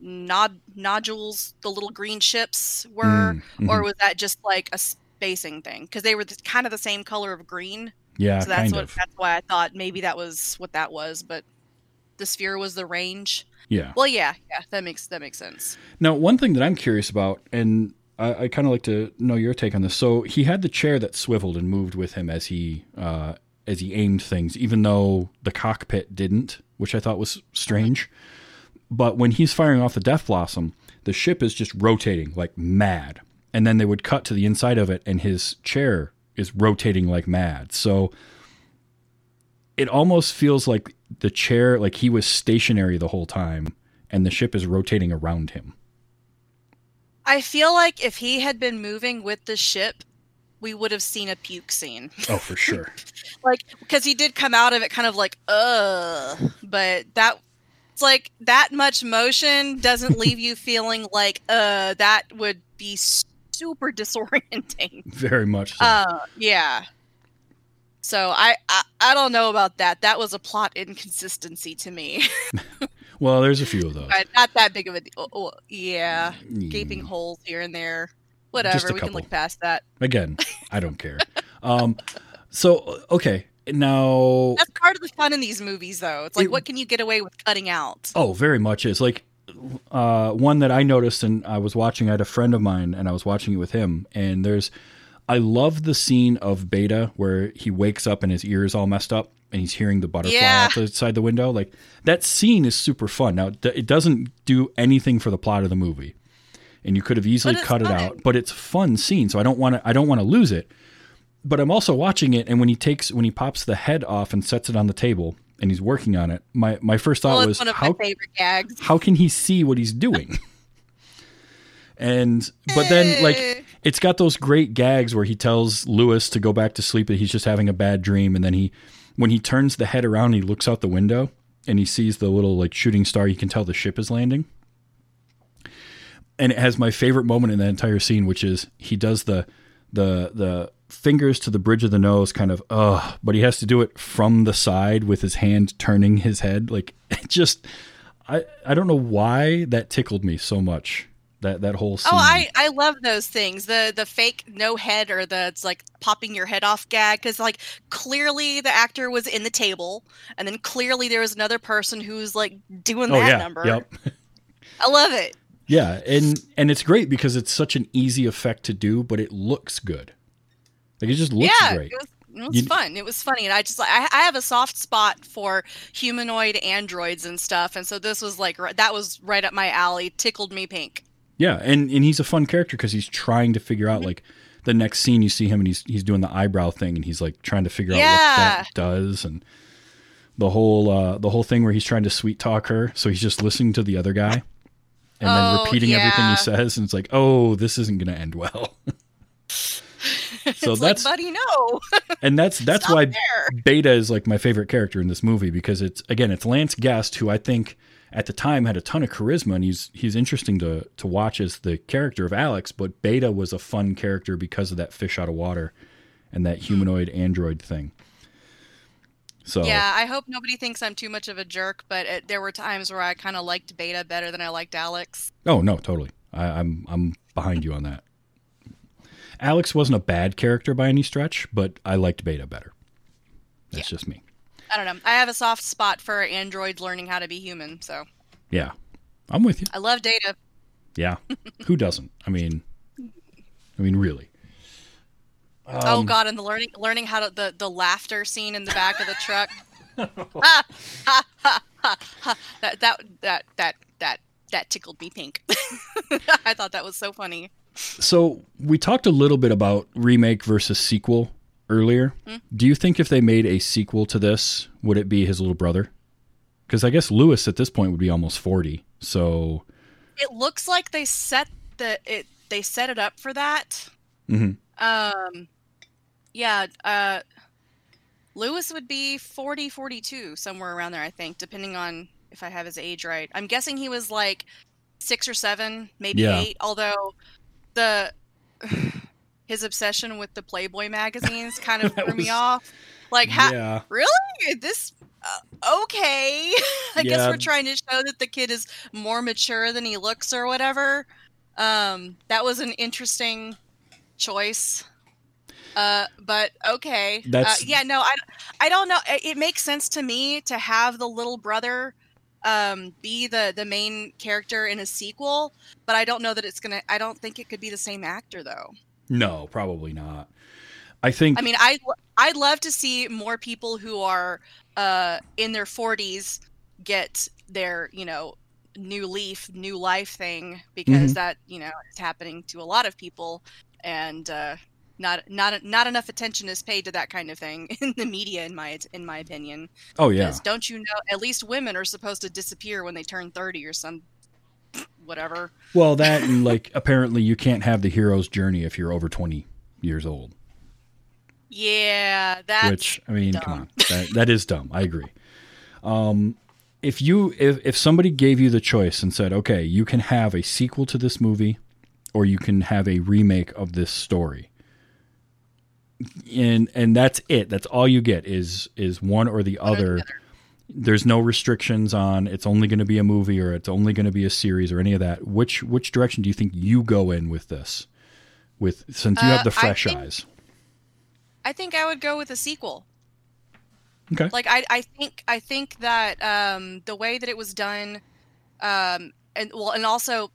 nod nodules, the little green ships were, Mm, mhm. or was that just like a spacing thing? Because they were the, kind of the same color of green. yeah, so that's what of. that's why I thought maybe that was what that was. But the sphere was the range. Yeah. Well, yeah, yeah, that makes that makes sense. Now, one thing that I'm curious about, and I, I kind of like to know your take on this. So he had the chair that swiveled and moved with him as he uh, as he aimed things, even though the cockpit didn't, which I thought was strange. But when he's firing off the Death Blossom, the ship is just rotating like mad, and then they would cut to the inside of it, and his chair is rotating like mad. So it almost feels like the chair, like he was stationary the whole time, and the ship is rotating around him. I feel like if he had been moving with the ship, we would have seen a puke scene. Oh, for sure. like because he did come out of it kind of like uh but that it's like that much motion doesn't leave you feeling like uh that would be super disorienting. Very much so. Uh yeah. So I, I I don't know about that. That was a plot inconsistency to me. well, there's a few of those. But not that big of a deal. Oh, yeah, Mm. gaping holes here and there. Whatever, we can look past that. Again, I don't care. Um, so okay, now That's part of the fun in these movies, though. It's like, It- what can you get away with cutting out? oh, very much is like uh, one that I noticed, and I was watching. I had a friend of mine, and I was watching it with him. And there's, I love the scene of Beta where he wakes up and his ear is all messed up, and he's hearing the butterfly Yeah. outside the window. Like that scene is super fun. Now it doesn't do anything for the plot of the movie, and you could have easily cut it out. But it's a fun scene, so I don't want to. I don't want to lose it. But I'm also watching it, and when he takes when he pops the head off and sets it on the table, and he's working on it, my my first thought Well, was one of how my favorite gags. how can he see what he's doing? and but then Eh. like it's got those great gags where he tells Lewis to go back to sleep that he's just having a bad dream and then he when he turns the head around he looks out the window and he sees the little like shooting star you can tell the ship is landing. And it has my favorite moment in that entire scene which is he does the the the fingers to the bridge of the nose kind of uh but he has to do it from the side with his hand turning his head like it just I, I don't know why that tickled me so much. That that whole scene. Oh, I I love those things. The the fake no head or the it's like popping your head off gag because like clearly the actor was in the table and then clearly there was another person who's like doing oh that yeah, number. yep, I love it. Yeah, and and it's great because it's such an easy effect to do, but it looks good. Like it just looks yeah, great. it was it was You- fun. It was funny, and I just like I, I have a soft spot for humanoid androids and stuff, and so this was like that was right up my alley. Tickled me pink. Yeah, and and he's a fun character because he's trying to figure out like the next scene you see him and he's he's doing the eyebrow thing and he's like trying to figure out what that does and the whole uh the whole thing where he's trying to sweet talk her so he's just listening to the other guy and then Oh, repeating everything he says and it's like oh this isn't gonna end well so that's like, buddy, no. and that's that's why there. Beta is like my favorite character in this movie because it's again it's Lance Guest who I think at the time had a ton of charisma and he's he's interesting to to watch as the character of Alex, but Beta was a fun character because of that fish out of water and that hmm. humanoid android thing. So Yeah, I hope nobody thinks I'm too much of a jerk, but it, there were times where I kind of liked Beta better than I liked Alex. oh no, totally. I, I'm I'm behind you on that. Alex wasn't a bad character by any stretch, but I liked Beta better. That's just me. I don't know. I have a soft spot for androids learning how to be human, so Yeah. I'm with you. I love Data. Yeah. Who doesn't? I mean, I mean, really. Oh Um, God, and the learning learning how to the the laughter scene in the back of the truck. Ha, ha, ha, ha, ha. that that that that that that tickled me pink. I thought that was so funny. So we talked a little bit about remake versus sequel earlier. Do you think if they made a sequel to this, would it be his little brother? Because I guess Lewis at this point would be almost forty. So It looks like they set the it they set it up for that. Mhm. Um, yeah. Uh, Lewis would be 40, 42, somewhere around there, I think, depending on if I have his age right. I'm guessing he was like six or seven, maybe Yeah. eight. Although the his obsession with the Playboy magazines kind of threw me off. Like, ha- yeah, really? This uh, okay? I guess we're trying to show that the kid is more mature than he looks, or whatever. Um, that was an interesting choice. Uh, but okay. That's- uh, yeah. No, I, I don't know. It, it makes sense to me to have the little brother um, be the the main character in a sequel, but I don't know that it's gonna. I don't think it could be the same actor though. No, probably not. I think. I mean, I I'd love to see more people who are uh, in their 40s get their you know new leaf, new life thing because Mhm. that you know is happening to a lot of people, and uh, not not not enough attention is paid to that kind of thing in the media, in my in my opinion. oh yeah. Because don't you know? At least women are supposed to disappear when they turn 30 or some whatever. Well, that and like apparently you can't have the hero's journey if you're over 20 years old. Yeah, that's which I mean, come dumb. on, that, that is dumb. I agree. Um, if you if if somebody gave you the choice and said, okay, you can have a sequel to this movie, or you can have a remake of this story, and and that's it. That's all you get is is one or the One or the other. There's no restrictions on it's only going to be a movie or it's only going to be a series or any of that. Which which direction do you think you go in with this? With since you Uh, have the I fresh think- eyes. I think I would go with a sequel. Okay. Like I, I think I think that um, the way that it was done, um, and well, and also,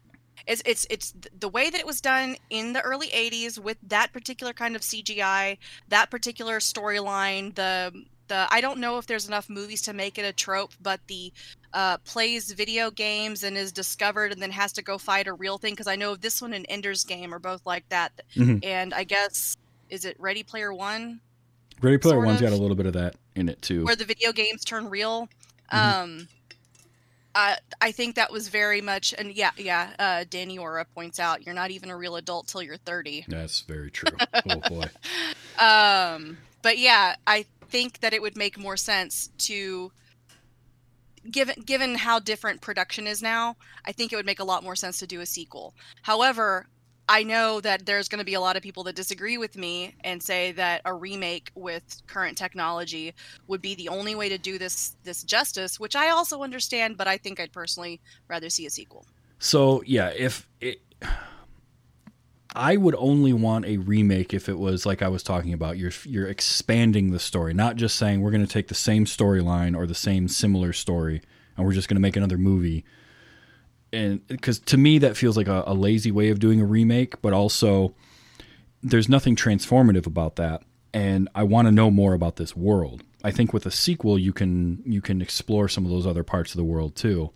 it's it's it's the way that it was done in the early '80s with that particular kind of CGI, that particular storyline. The the I don't know if there's enough movies to make it a trope, but the uh, plays video games and is discovered and then has to go fight a real thing. Because I know this one and Ender's Game are both like that. Mhm. And I guess is it Ready Player One? Ready Player sort One's of. got a little bit of that in it too. where the video games turn real. Mhm. Um, I I think that was very much, and yeah, yeah. Uh, Danny Ora points out you're not even a real adult till you're 30. That's very true. oh boy. Um, but yeah, I think that it would make more sense to given given how different production is now. I think it would make a lot more sense to do a sequel. However. I know that there's going to be a lot of people that disagree with me and say that a remake with current technology would be the only way to do this this justice, which I also understand, but I think I'd personally rather see a sequel. So yeah, if it, I would only want a remake if it was like I was talking about. You're you're expanding the story, not just saying we're going to take the same storyline or the same similar story and we're just going to make another movie. And because to me that feels like a, a lazy way of doing a remake, but also there's nothing transformative about that. And I want to know more about this world. I think with a sequel you can you can explore some of those other parts of the world too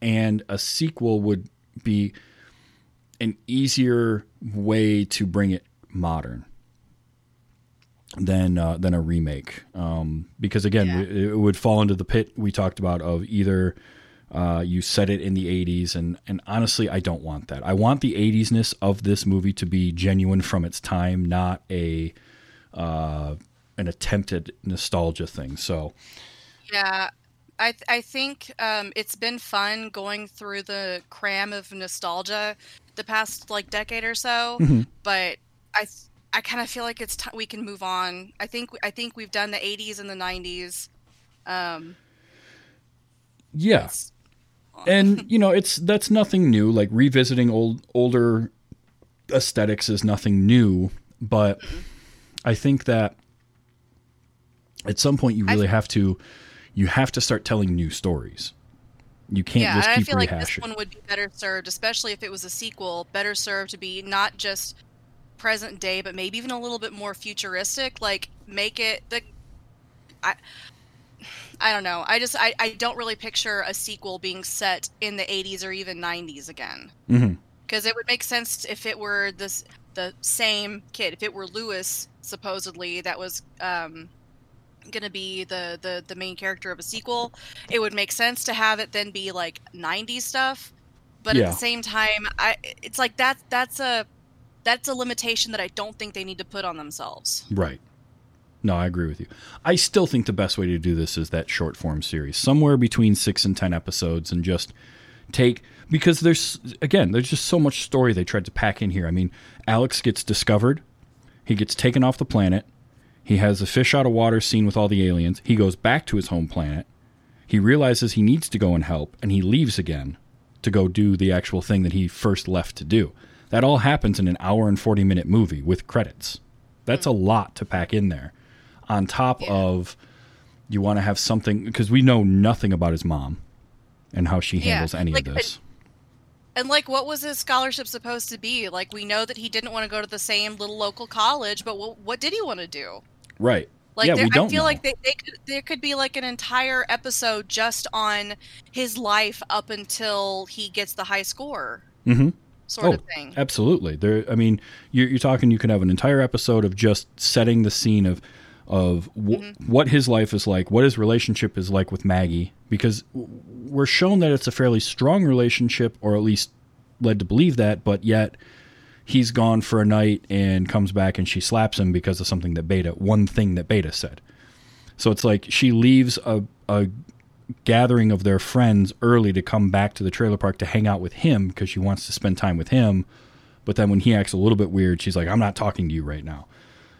and a sequel would be an easier way to bring it modern than uh, than a remake um, because again Yeah. it, it would fall into the pit we talked about of either uh, you set it in the 80s and and honestly I don't want that I want the 80s-ness of this movie to be genuine from its time not a uh, an attempted nostalgia thing so Yeah, I th- I think um, it's been fun going through the cram of nostalgia the past like decade or so, Mhm. but I th- I kind of feel like it's time we can move on. I think I think we've done the 80s and the 90s. Um, yeah it's- and you know it's that's nothing new. Like revisiting old older aesthetics is nothing new. But i think that at some point you I really have to you have to start telling new stories. You can't yeah, just and I keep feel like this rehashing. one would be better served, especially if it was a sequel, better served to be not just present day, but maybe even a little bit more futuristic. Like make it the I I don't know. I just I, I don't really picture a sequel being set in the 80s or even 90s again. Because it would make sense if it were this the same kid. If it were Lewis supposedly that was um gonna be the, the the main character of a sequel, it would make sense to have it then be like 90s stuff. But Yeah. at the same time, I it's like that that's a that's a limitation that I don't think they need to put on themselves. right no i agree with you. I still think the best way to do this is that short form series somewhere between six and ten episodes and just take because there's again there's just so much story they tried to pack in here. I mean alex gets discovered. He gets taken off the planet. He has a fish out of water scene with all the aliens. He goes back to his home planet. He realizes he needs to go and help and he leaves again to go do the actual thing that he first left to do. That all happens in an hour and 40 minute movie with credits. That's a lot to pack in there on top Yeah. of you want to have something because we know nothing about his mom and how she Yeah, handles any like, of this. And like, what was his scholarship supposed to be? Like, we know that he didn't want to go to the same little local college, but what, what did he want to do? Right. Like, yeah, there, we don't I feel know. like they, they could, there could be like an entire episode just on his life up until he gets the high score, hmm sort Oh, of thing. Absolutely. There. I mean, you're, you're talking. You could have an entire episode of just setting the scene of of w- Mm-hmm. what his life is like, what his relationship is like with Maggie, because we're shown that it's a fairly strong relationship, or at least led to believe that. But yet, he's gone for a night and comes back, and she slaps him because of something that Beta, one thing that Beta said. So it's like she leaves a, a gathering of their friends early to come back to the trailer park to hang out with him because she wants to spend time with him. But then when he acts a little bit weird, she's like, "I'm not talking to you right now,"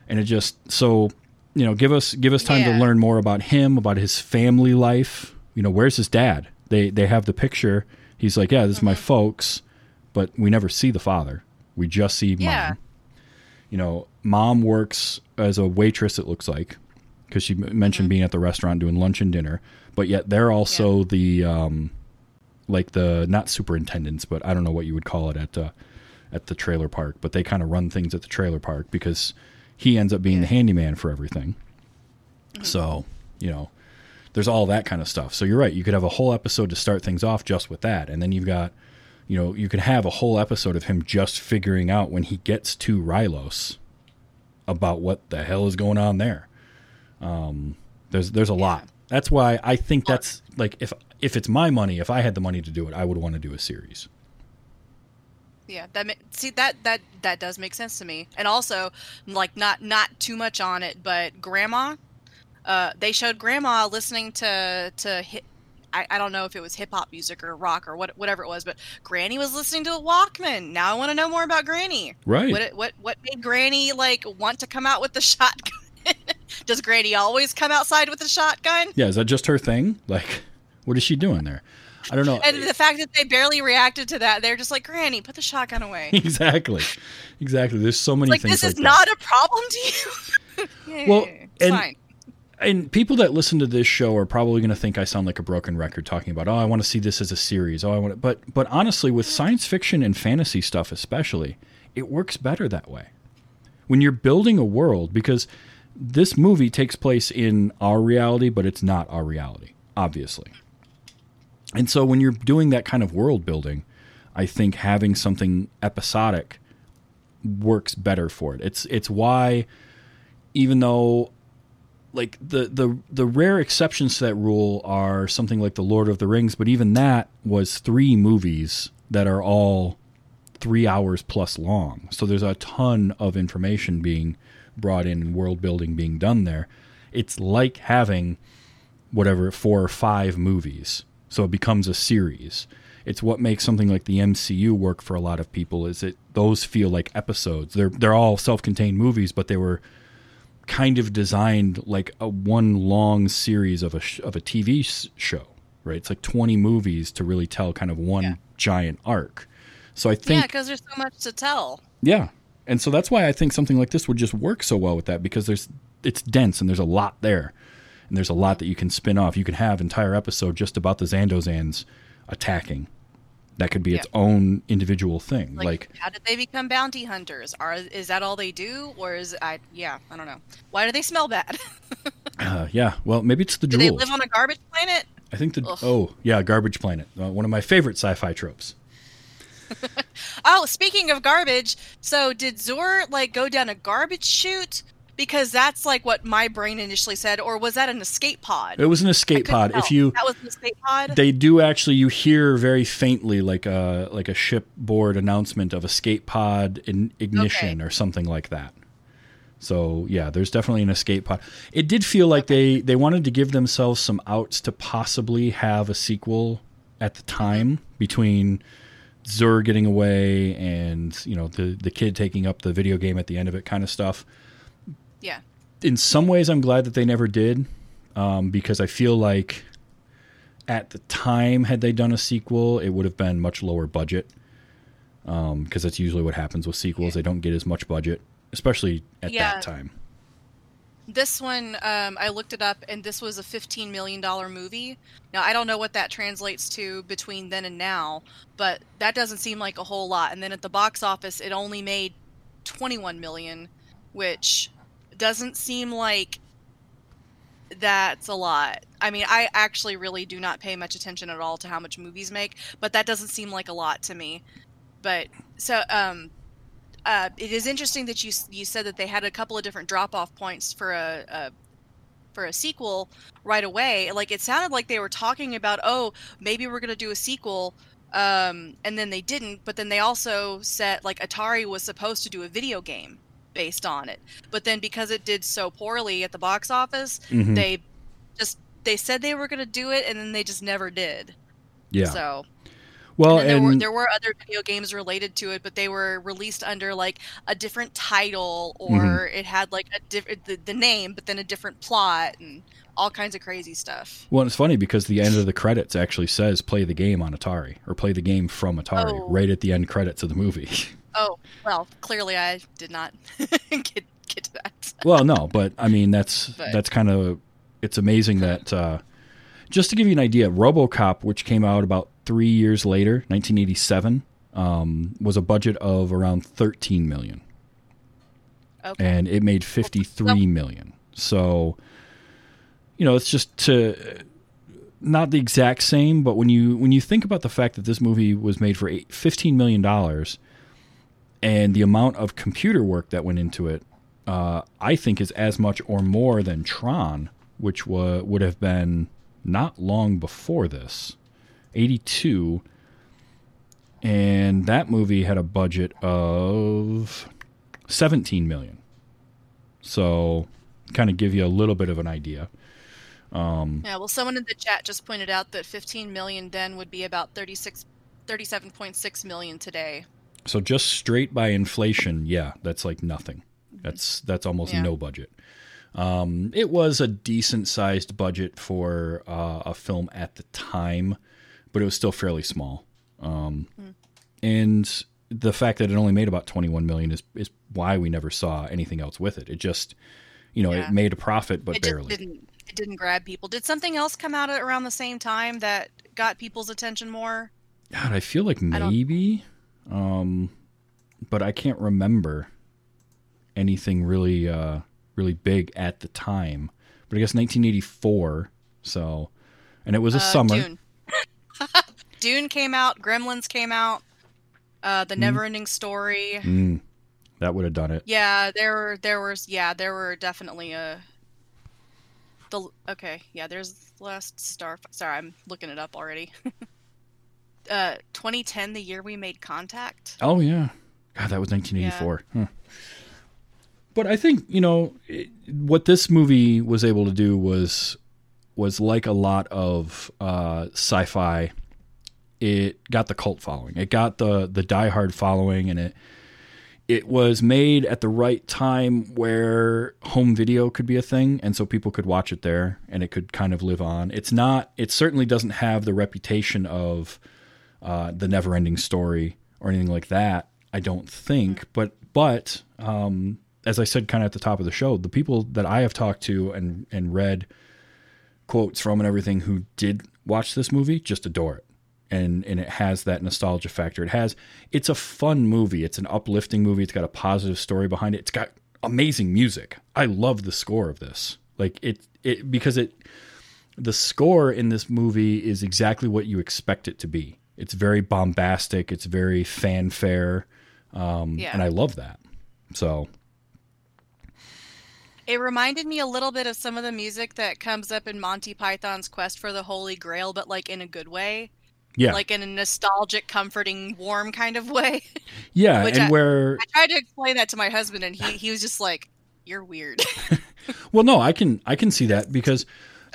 and it just so you know give us give us time to learn more about him, about his family life. You know, where's his dad? They they have the picture. He's like, "Yeah, this is my folks," but we never see the father. We just see Yeah. mom. You know, mom works as a waitress. It looks like because she mentioned being at the restaurant doing lunch and dinner, but yet they're also the um, like the not superintendents, but I don't know what you would call it at uh, at the trailer park. But they kind of run things at the trailer park because he ends up being the handyman for everything. So you know, there's all that kind of stuff. So you're right. You could have a whole episode to start things off just with that, and then you've got you know you could have a whole episode of him just figuring out when he gets to Rylos about what the hell is going on there. Um, there's there's a lot. That's why I think that's like if if it's my money, if I had the money to do it, I would want to do a series. Yeah, that ma- see that that that does make sense to me. And also, like not not too much on it, but grandma, uh, they showed grandma listening to to hit. I, I don't know if it was hip hop music or rock or what whatever it was, but Granny was listening to a Walkman. Now I want to know more about Granny. Right. What what what made Granny like want to come out with the shotgun? Does Granny always come outside with a shotgun? Yeah, is that just her thing? Like, what is she doing there? I don't know. And the fact that they barely reacted to that, they're just like, Granny, put the shotgun away. exactly, exactly. There's so many like things this like is that. not a problem to you. yeah, Well, it's and- fine. and people that listen to this show are probably going to think I sound like a broken record talking about, oh, I want to see this as a series. Oh, I want to, but but honestly, with science fiction and fantasy stuff, especially, it works better that way. When you're building a world, because this movie takes place in our reality, but it's not our reality, obviously. And so when you're doing that kind of world building, I think having something episodic works better for it. It's it's why even though like the the the rare exceptions to that rule are something like the Lord of the Rings, but even that was three movies that are all three hours plus long. So there's a ton of information being brought in and world building being done there. It's like having whatever four or five movies, so it becomes a series. It's what makes something like the MCU work for a lot of people. Is that those feel like episodes? They're they're all self-contained movies, but they were kind of designed like a one long series of a sh- of a TV s- show, right? It's like 20 movies to really tell kind of one Yeah. giant arc. So I think Yeah, because there's so much to tell. yeah. And so that's why I think something like this would just work so well with that because there's it's dense and there's a lot there. And there's a lot that you can spin off. You can have entire episode just about the Zando-Zans attacking. That could be its own individual thing. Like, Like, how did they become bounty hunters? Are is that all they do, or is I? Yeah, I don't know. Why do they smell bad? uh, yeah, well, maybe it's the do they live on a garbage planet? I think the Ugh. oh yeah, Garbage Planet, uh, one of my favorite sci-fi tropes. Oh, speaking of garbage, so did Xur like go down a garbage chute? Because that's like what my brain initially said, or was that an escape pod? It was an escape pod. tell. If you that was an escape pod. they do actually you hear very faintly like a like a shipboard announcement of escape pod in ignition or something like that so yeah there's definitely an escape pod it did feel like they they wanted to give themselves some outs to possibly have a sequel at the mm-hmm. time between Xur getting away and you know the the kid taking up the video game at the end of it kind of stuff yeah, in some ways I'm glad that they never did um, because I feel like at the time had they done a sequel it would have been much lower budget because that's usually what happens with sequels they don't get as much budget especially at Yeah. that time This one, um, I looked it up, and this was a $15 million movie. Now, I don't know what that translates to between then and now, but that doesn't seem like a whole lot. And then at the box office, it only made 21 million, which doesn't seem like that's a lot. I mean, I actually really do not pay much attention at all to how much movies make, but that doesn't seem like a lot to me. But so um uh, it is interesting that you you said that they had a couple of different drop off points for a, a for a sequel right away. Like it sounded like they were talking about, oh, maybe we're gonna do a sequel, um, and then they didn't. But then they also said like Atari was supposed to do a video game based on it, but then because it did so poorly at the box office, Mhm. they just they said they were gonna do it, and then they just never did. Yeah. So well, and then there were there were other video games related to it, but they were released under like a different title, or Mm-hmm. it had like a different the, the name, but then a different plot and all kinds of crazy stuff. well, it's funny because the end of the credits actually says "play the game on Atari" or "play the game from Atari" Oh. right at the end credits of the movie. Oh well, clearly I did not get get to that. well, no, but I mean that's But- that's kind of it's amazing that uh, just to give you an idea, RoboCop, which came out about three years later, 1987, um, was a budget of around 13 million, Okay. and it made 53 million. So, you know, it's just to not the exact same, but when you when you think about the fact that this movie was made for eight, 15 million dollars, and the amount of computer work that went into it, uh, I think is as much or more than Tron, which wa- would have been not long before this, 82. And that movie had a budget of 17 million. So, kind of give you a little bit of an idea. Yeah, well, someone in the chat just pointed out that 15 million then would be about 36, 37.6 million today. So just straight by inflation, yeah, that's like nothing. That's that's almost Yeah. no budget. Um, it was a decent sized budget for uh, a film at the time, but it was still fairly small. Um, And the fact that it only made about twenty one million is is why we never saw anything else with it. It just, you know, Yeah. it made a profit, but it just barely. didn't didn't grab people. Did something else come out at around the same time that got people's attention more? God, I feel like maybe, um, but I can't remember anything really, uh, really big at the time. But I guess 1984. So, and it was a Uh, summer. Dune. Dune came out. Gremlins came out. Uh, the Neverending Story. Mm, that would have done it. Yeah, there were there was yeah there were definitely a. The okay yeah there's last star sorry I'm looking it up already. uh, 2010 the year we made contact. Oh yeah, God, that was 1984. Huh. But I think you know it, what this movie was able to do was was like a lot of uh, sci-fi. It got the cult following. It got the the diehard following, and it it was made at the right time where home video could be a thing, and so people could watch it there, and it could kind of live on. It's not. It certainly doesn't have the reputation of uh, the never ending story or anything like that. I don't think, but but um, as I said, kind of at the top of the show, the people that I have talked to and and read quotes from and everything who did watch this movie just adore it, and and it has that nostalgia factor. It has it's a fun movie. It's an uplifting movie. It's got a positive story behind it. It's got amazing music. I love the score of this. Like it it because it the score in this movie is exactly what you expect it to be. It's very bombastic. It's very fanfare, um, Yeah. and I love that. So It reminded me a little bit of some of the music that comes up in Monty Python's Quest for the Holy Grail, but like in a good way, yeah, like in a nostalgic, comforting, warm kind of way. yeah, which and I- where I tried to explain that to my husband, and he he was just like, "You're weird." well, no, I can I can see that because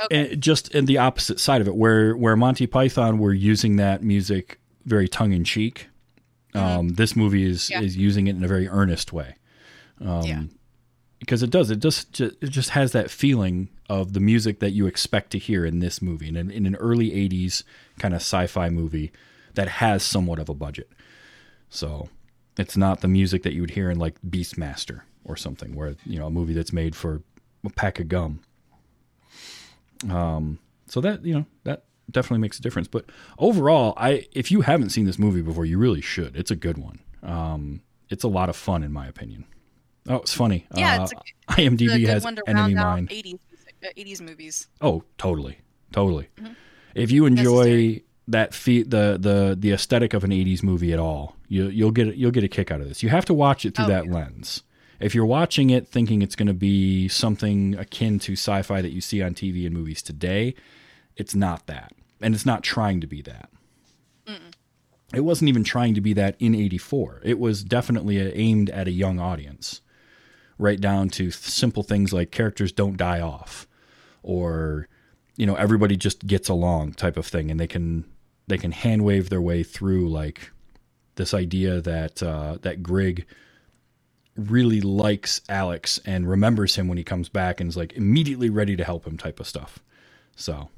Okay. uh, just in the opposite side of it, where where Monty Python were using that music very tongue in cheek, um, this movie is Mm-hmm. Yeah. is using it in a very earnest way. Um, Yeah. because it does it just it just has that feeling of the music that you expect to hear in this movie in an, in an early 80s kind of sci-fi movie that has somewhat of a budget so it's not the music that you would hear in like beastmaster or something where you know a movie that's made for a pack of gum. Um, so that you know that definitely makes a difference. But overall, I if you haven't seen this movie before, you really should. It's a good one. Um, it's a lot of fun, in my opinion. Oh, it's funny. Yeah, uh, it's a, IMDb it's a good has Enemy Mine. 80s, uh, 80s movies. Oh, totally, totally. Mhm. If you enjoy that fe- the the the aesthetic of an '80s movie at all, you you'll get you'll get a kick out of this. You have to watch it through Oh, that yeah. lens. If you're watching it thinking it's going to be something akin to sci-fi that you see on TV and movies today, it's not that, and it's not trying to be that. It wasn't even trying to be that in '84. It was definitely uh, aimed at a young audience, right down to simple things like characters don't die off, or you know everybody just gets along type of thing, and they can they can hand wave their way through like this idea that uh, that Grig really likes Alex and remembers him when he comes back and is like immediately ready to help him type of stuff. So,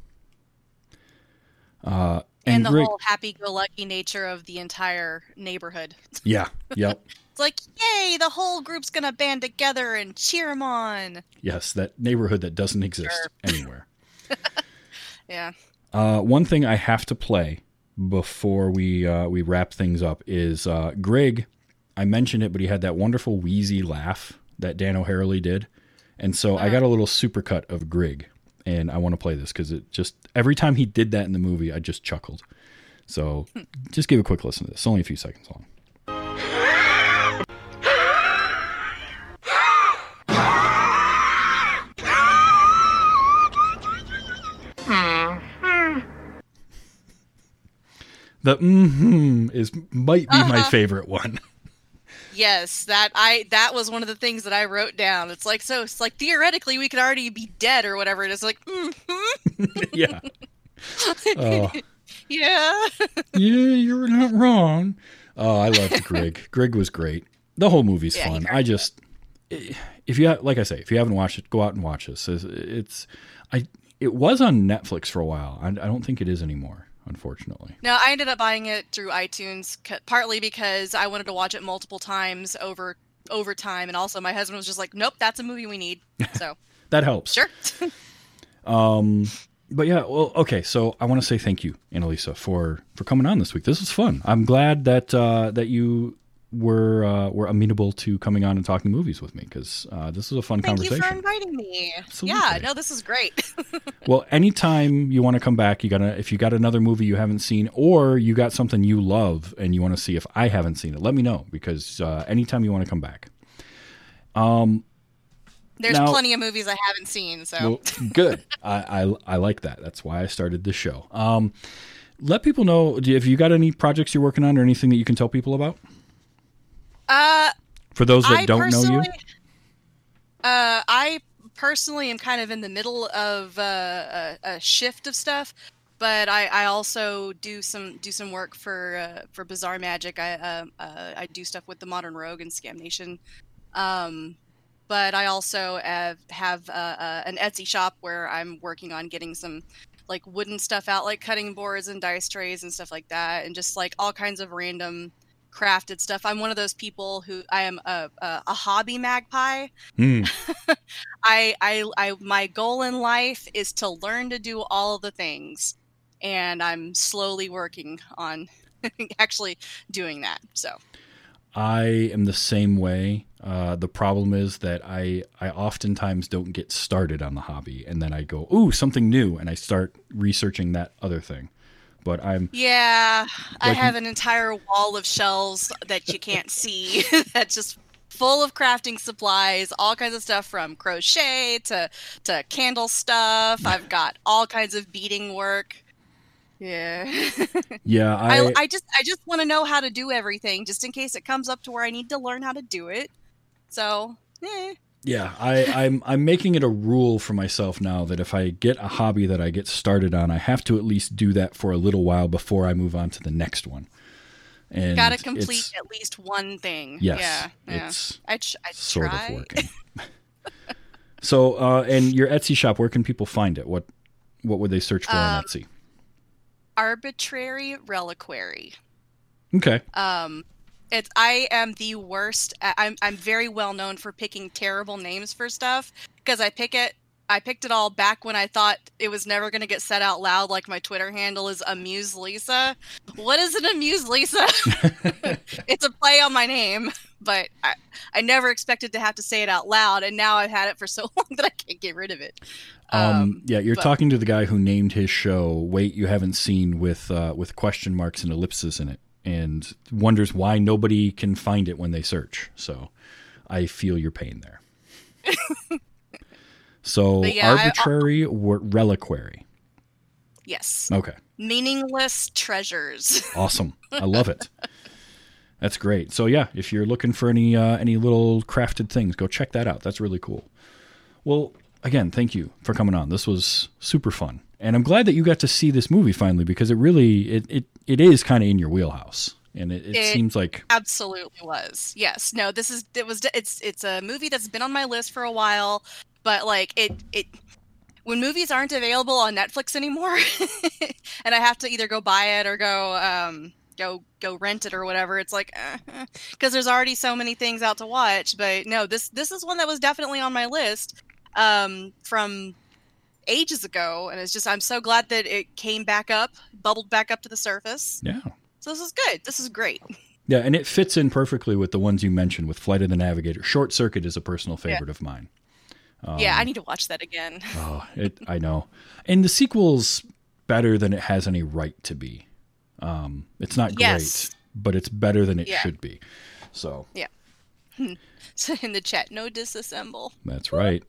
uh, And, and, the Grig, whole happy-go-lucky nature of the entire neighborhood. yeah, yep, like, yay, the whole group's gonna band together and cheer him on. yes, that neighborhood that doesn't exist Sure. anywhere. Yeah. Uh, one thing I have to play before we uh, we wrap things up is uh, Greg. I mentioned it, but he had that wonderful wheezy laugh that Dan O'Herlihy did, and so I got a little supercut of Grig, and I want to play this because it just every time he did that in the movie, I just chuckled. So just give a quick listen to this. It's only a few seconds long. The mm-hmm is might be my favorite one. Yes, that I that was one of the things that I wrote down. It's like so it's like theoretically we could already be dead or whatever. It is like, mm-hmm. yeah. Oh, yeah. yeah, you're not wrong. Oh, I loved Greg. Greg was great. The whole movie's Yeah, fun. I just, if you like I say, if you haven't watched it, go out and watch this. It's, it's I. It was on Netflix for a while. I, I don't think it is anymore, unfortunately. No, I ended up buying it through iTunes, partly because I wanted to watch it multiple times over over time, and also my husband was just like, "Nope, that's a movie we need." So That helps. sure. Um, but yeah, well, okay. So I want to say thank you, Annalisa, for for coming on this week. This was fun. I'm glad that uh, that you were uh, were amenable to coming on and talking movies with me because uh, this was a fun Thank you conversation. for inviting me. Yeah, no, this is great. Well, anytime you want to come back, you gotta if you got another movie you haven't seen, or you got something you love and you want to see if I haven't seen it, let me know because uh, anytime you want to come back. Um, There's Now- plenty of movies I haven't seen, so well, good. I, I I like that. That's why I started this show. Um, let people know if you got any projects you're working on or anything that you can tell people about. Uh For those that I don't know you, Uh, I personally am kind of in the middle of uh, a, a shift of stuff, but I, I also do some do some work for uh, for Bizarre Magic. I uh, uh, I do stuff with the Modern Rogue and Scam Nation. Um, but I also have, have uh, uh, an Etsy shop where I'm working on getting some like wooden stuff out, like cutting boards and dice trays and stuff like that, and just like all kinds of random crafted stuff. I'm one of those people who I am a, a, a hobby magpie. Hmm, I, I, I, my goal in life is to learn to do all the things, and I'm slowly working on actually doing that. So, I am the same way. Uh, the problem is that I I oftentimes don't get started on the hobby, and then I go, ooh, something new, and I start researching that other thing. But I'm yeah, I have an entire wall of shelves that you can't see that's just full of crafting supplies, all kinds of stuff from crochet to to candle stuff. I've got all kinds of beading work. Yeah. yeah I, I, I just I just want to know how to do everything, just in case it comes up to where I need to learn how to do it. So, eh. Yeah, I, I'm I'm making it a rule for myself now that if I get a hobby that I get started on, I have to at least do that for a little while before I move on to the next one. And gotta complete at least one thing. Yes, yeah, yeah. it's I, ch- I sort try. of working. so, uh, and your Etsy shop, where can people find it? What what would they search for on Um, Etsy? Arbitrary reliquary. Okay, Um, It's I am the worst. I'm I'm very well known for picking terrible names for stuff because I pick it. I picked it all back when I thought it was never going to get said out loud. Like my Twitter handle is Amuse Lisa. What is an Amuse Lisa? it's a play on my name, but I, I never expected to have to say it out loud, and now I've had it for so long that I can't get rid of it. Um, yeah, you're but- talking to the guy who named his show "Wait You Haven't Seen" with uh, with question marks and ellipses in it, and wonders why nobody can find it when they search. So, I feel your pain there. so, yeah, I- arbitrary reliquary. Yes, Okay, meaningless treasures. awesome. I love it. That's great. So yeah, if you're looking for any uh, any little crafted things, go check that out. That's really cool. Well, again, thank you for coming on. This was super fun, and I'm glad that you got to see this movie finally because it really it it, it is kind of in your wheelhouse, and it, it, It- seems like Absolutely was. Yes. No, this is it was it's it's a movie that's been on my list for a while, but like it it when movies aren't available on Netflix anymore and I have to either go buy it or go um go go rent it or whatever, it's like because there's already so many things out to watch, but no, this this is one that was definitely on my list um from ages ago and it's just I'm so glad that it came back up, bubbled back up to the surface. yeah. So this is good. This is great. Yeah, and it fits in perfectly with the ones you mentioned with Flight of the Navigator. Short Circuit is a personal favorite of mine. yeah, Um, I need to watch that again. Oh, it I know. And the sequel's better than it has any right to be. Um, it's not Yes. great, but it's better than it Yeah. should be. So yeah. So in the chat, no disassemble. that's right.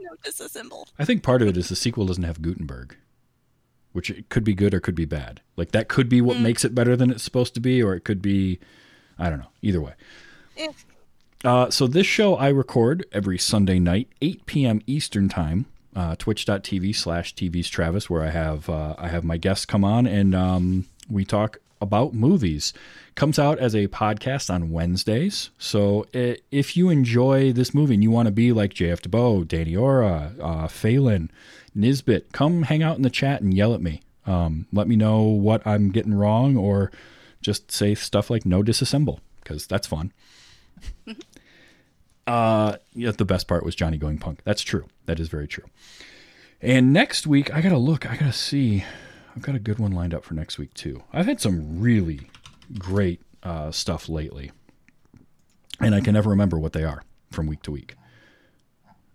No disassemble. I think part of it is the sequel doesn't have Guttenberg, which it could be good or could be bad. Like that could be what Mm. makes it better than it's supposed to be, or it could be, I don't know. Either way. Eh. Uh, so this show I record every Sunday night, 8 p.m. Eastern time, uh, twitch.tv slash TV's Travis, where I have uh, I have my guests come on and um, we talk about movies. Comes out as a podcast on Wednesdays. So if you enjoy this movie and you want to be like JF DeBoe, Danny Ora, uh, Phelan, Nisbet, come hang out in the chat and yell at me. Um, let me know what I'm getting wrong or just say stuff like no disassemble because that's fun. Uh, yeah, the best part was Johnny going punk. That's true. That is very true. And next week, I gotta look. I gotta see. I've got a good one lined up for next week too. I've had some really great uh, stuff lately, and I can never remember what they are from week to week.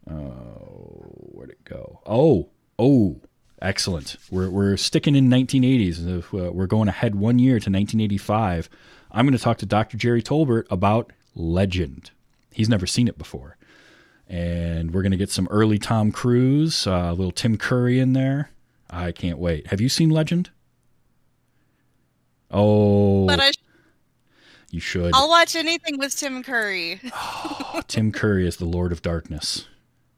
Oh, where'd it go? Oh, oh, excellent. We're we're sticking in 1980s. If, uh, we're going ahead one year to 1985. I'm going to talk to Dr. Jerry Tolbert about Legend. He's never seen it before. And we're going to get some early Tom Cruise, uh, a little Tim Curry in there. I can't wait. Have you seen Legend? Oh, But I, you should. I'll watch anything with Tim Curry. Tim Curry is the Lord of Darkness.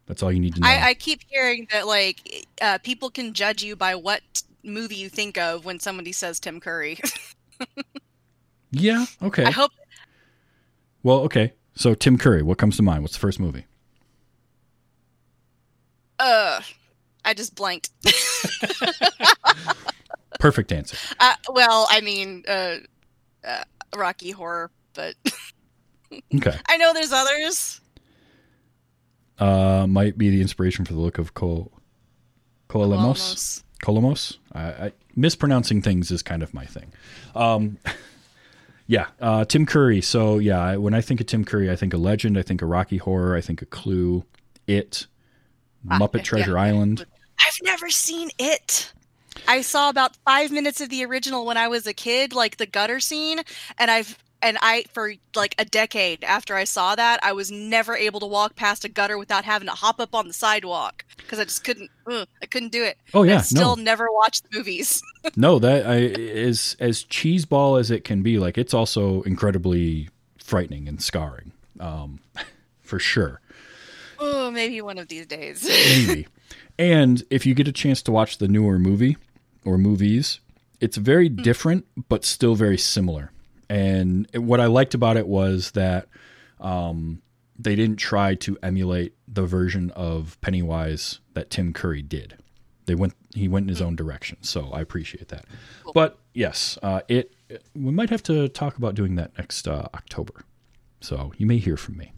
That's all you need to know. I, I keep hearing that like uh, people can judge you by what movie you think of when somebody says Tim Curry. yeah, okay. I hope well, okay. So Tim Curry, what comes to mind? What's the first movie? uh I just blanked. Perfect answer. uh, well, I mean uh, uh Rocky Horror, but Okay. I know there's others. Uh, might be the inspiration for the look of Col- Colomos. Colomos. I, I, mispronouncing things is kind of my thing. Um, yeah, uh, Tim Curry. So yeah, I, when I think of Tim Curry, I think of Legend. I think of Rocky Horror. I think of Clue, It, Ah, Muppet yeah, Treasure yeah. Island. I've never seen it. I saw about five minutes of the original when I was a kid, like the gutter scene, and I've and I for like a decade after I saw that, I was never able to walk past a gutter without having to hop up on the sidewalk because I just couldn't. ugh, I couldn't do it. Oh yeah, I still no, never watched the movies. no, that I, is as cheeseball as it can be. Like it's also incredibly frightening and scarring, um, for sure. oh, maybe one of these days. maybe. And if you get a chance to watch the newer movie or movies, it's very different but still very similar. And what I liked about it was that um, they didn't try to emulate the version of Pennywise that Tim Curry did. they went he went in his own direction. So I appreciate that. But yes, uh, it we might have to talk about doing that next uh, October. So you may hear from me.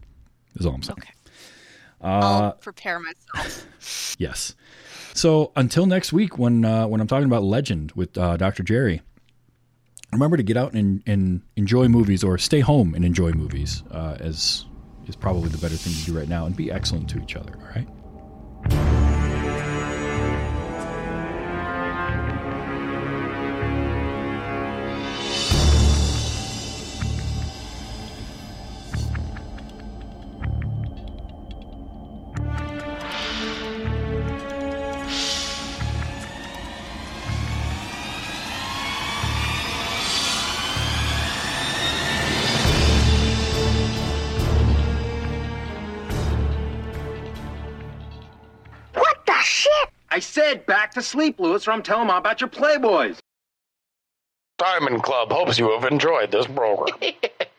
Is all I'm saying. Okay. I'll prepare myself. Yes. So until next week, when uh, when I'm talking about Legend with uh, Dr. Jerry, remember to get out and, and enjoy movies, or stay home and enjoy movies, uh, as is probably the better thing to do right now, and be excellent to each other. All right. To sleep, Lewis, or I'm telling Mom about your Playboys. Diamond Club hopes you have enjoyed this program.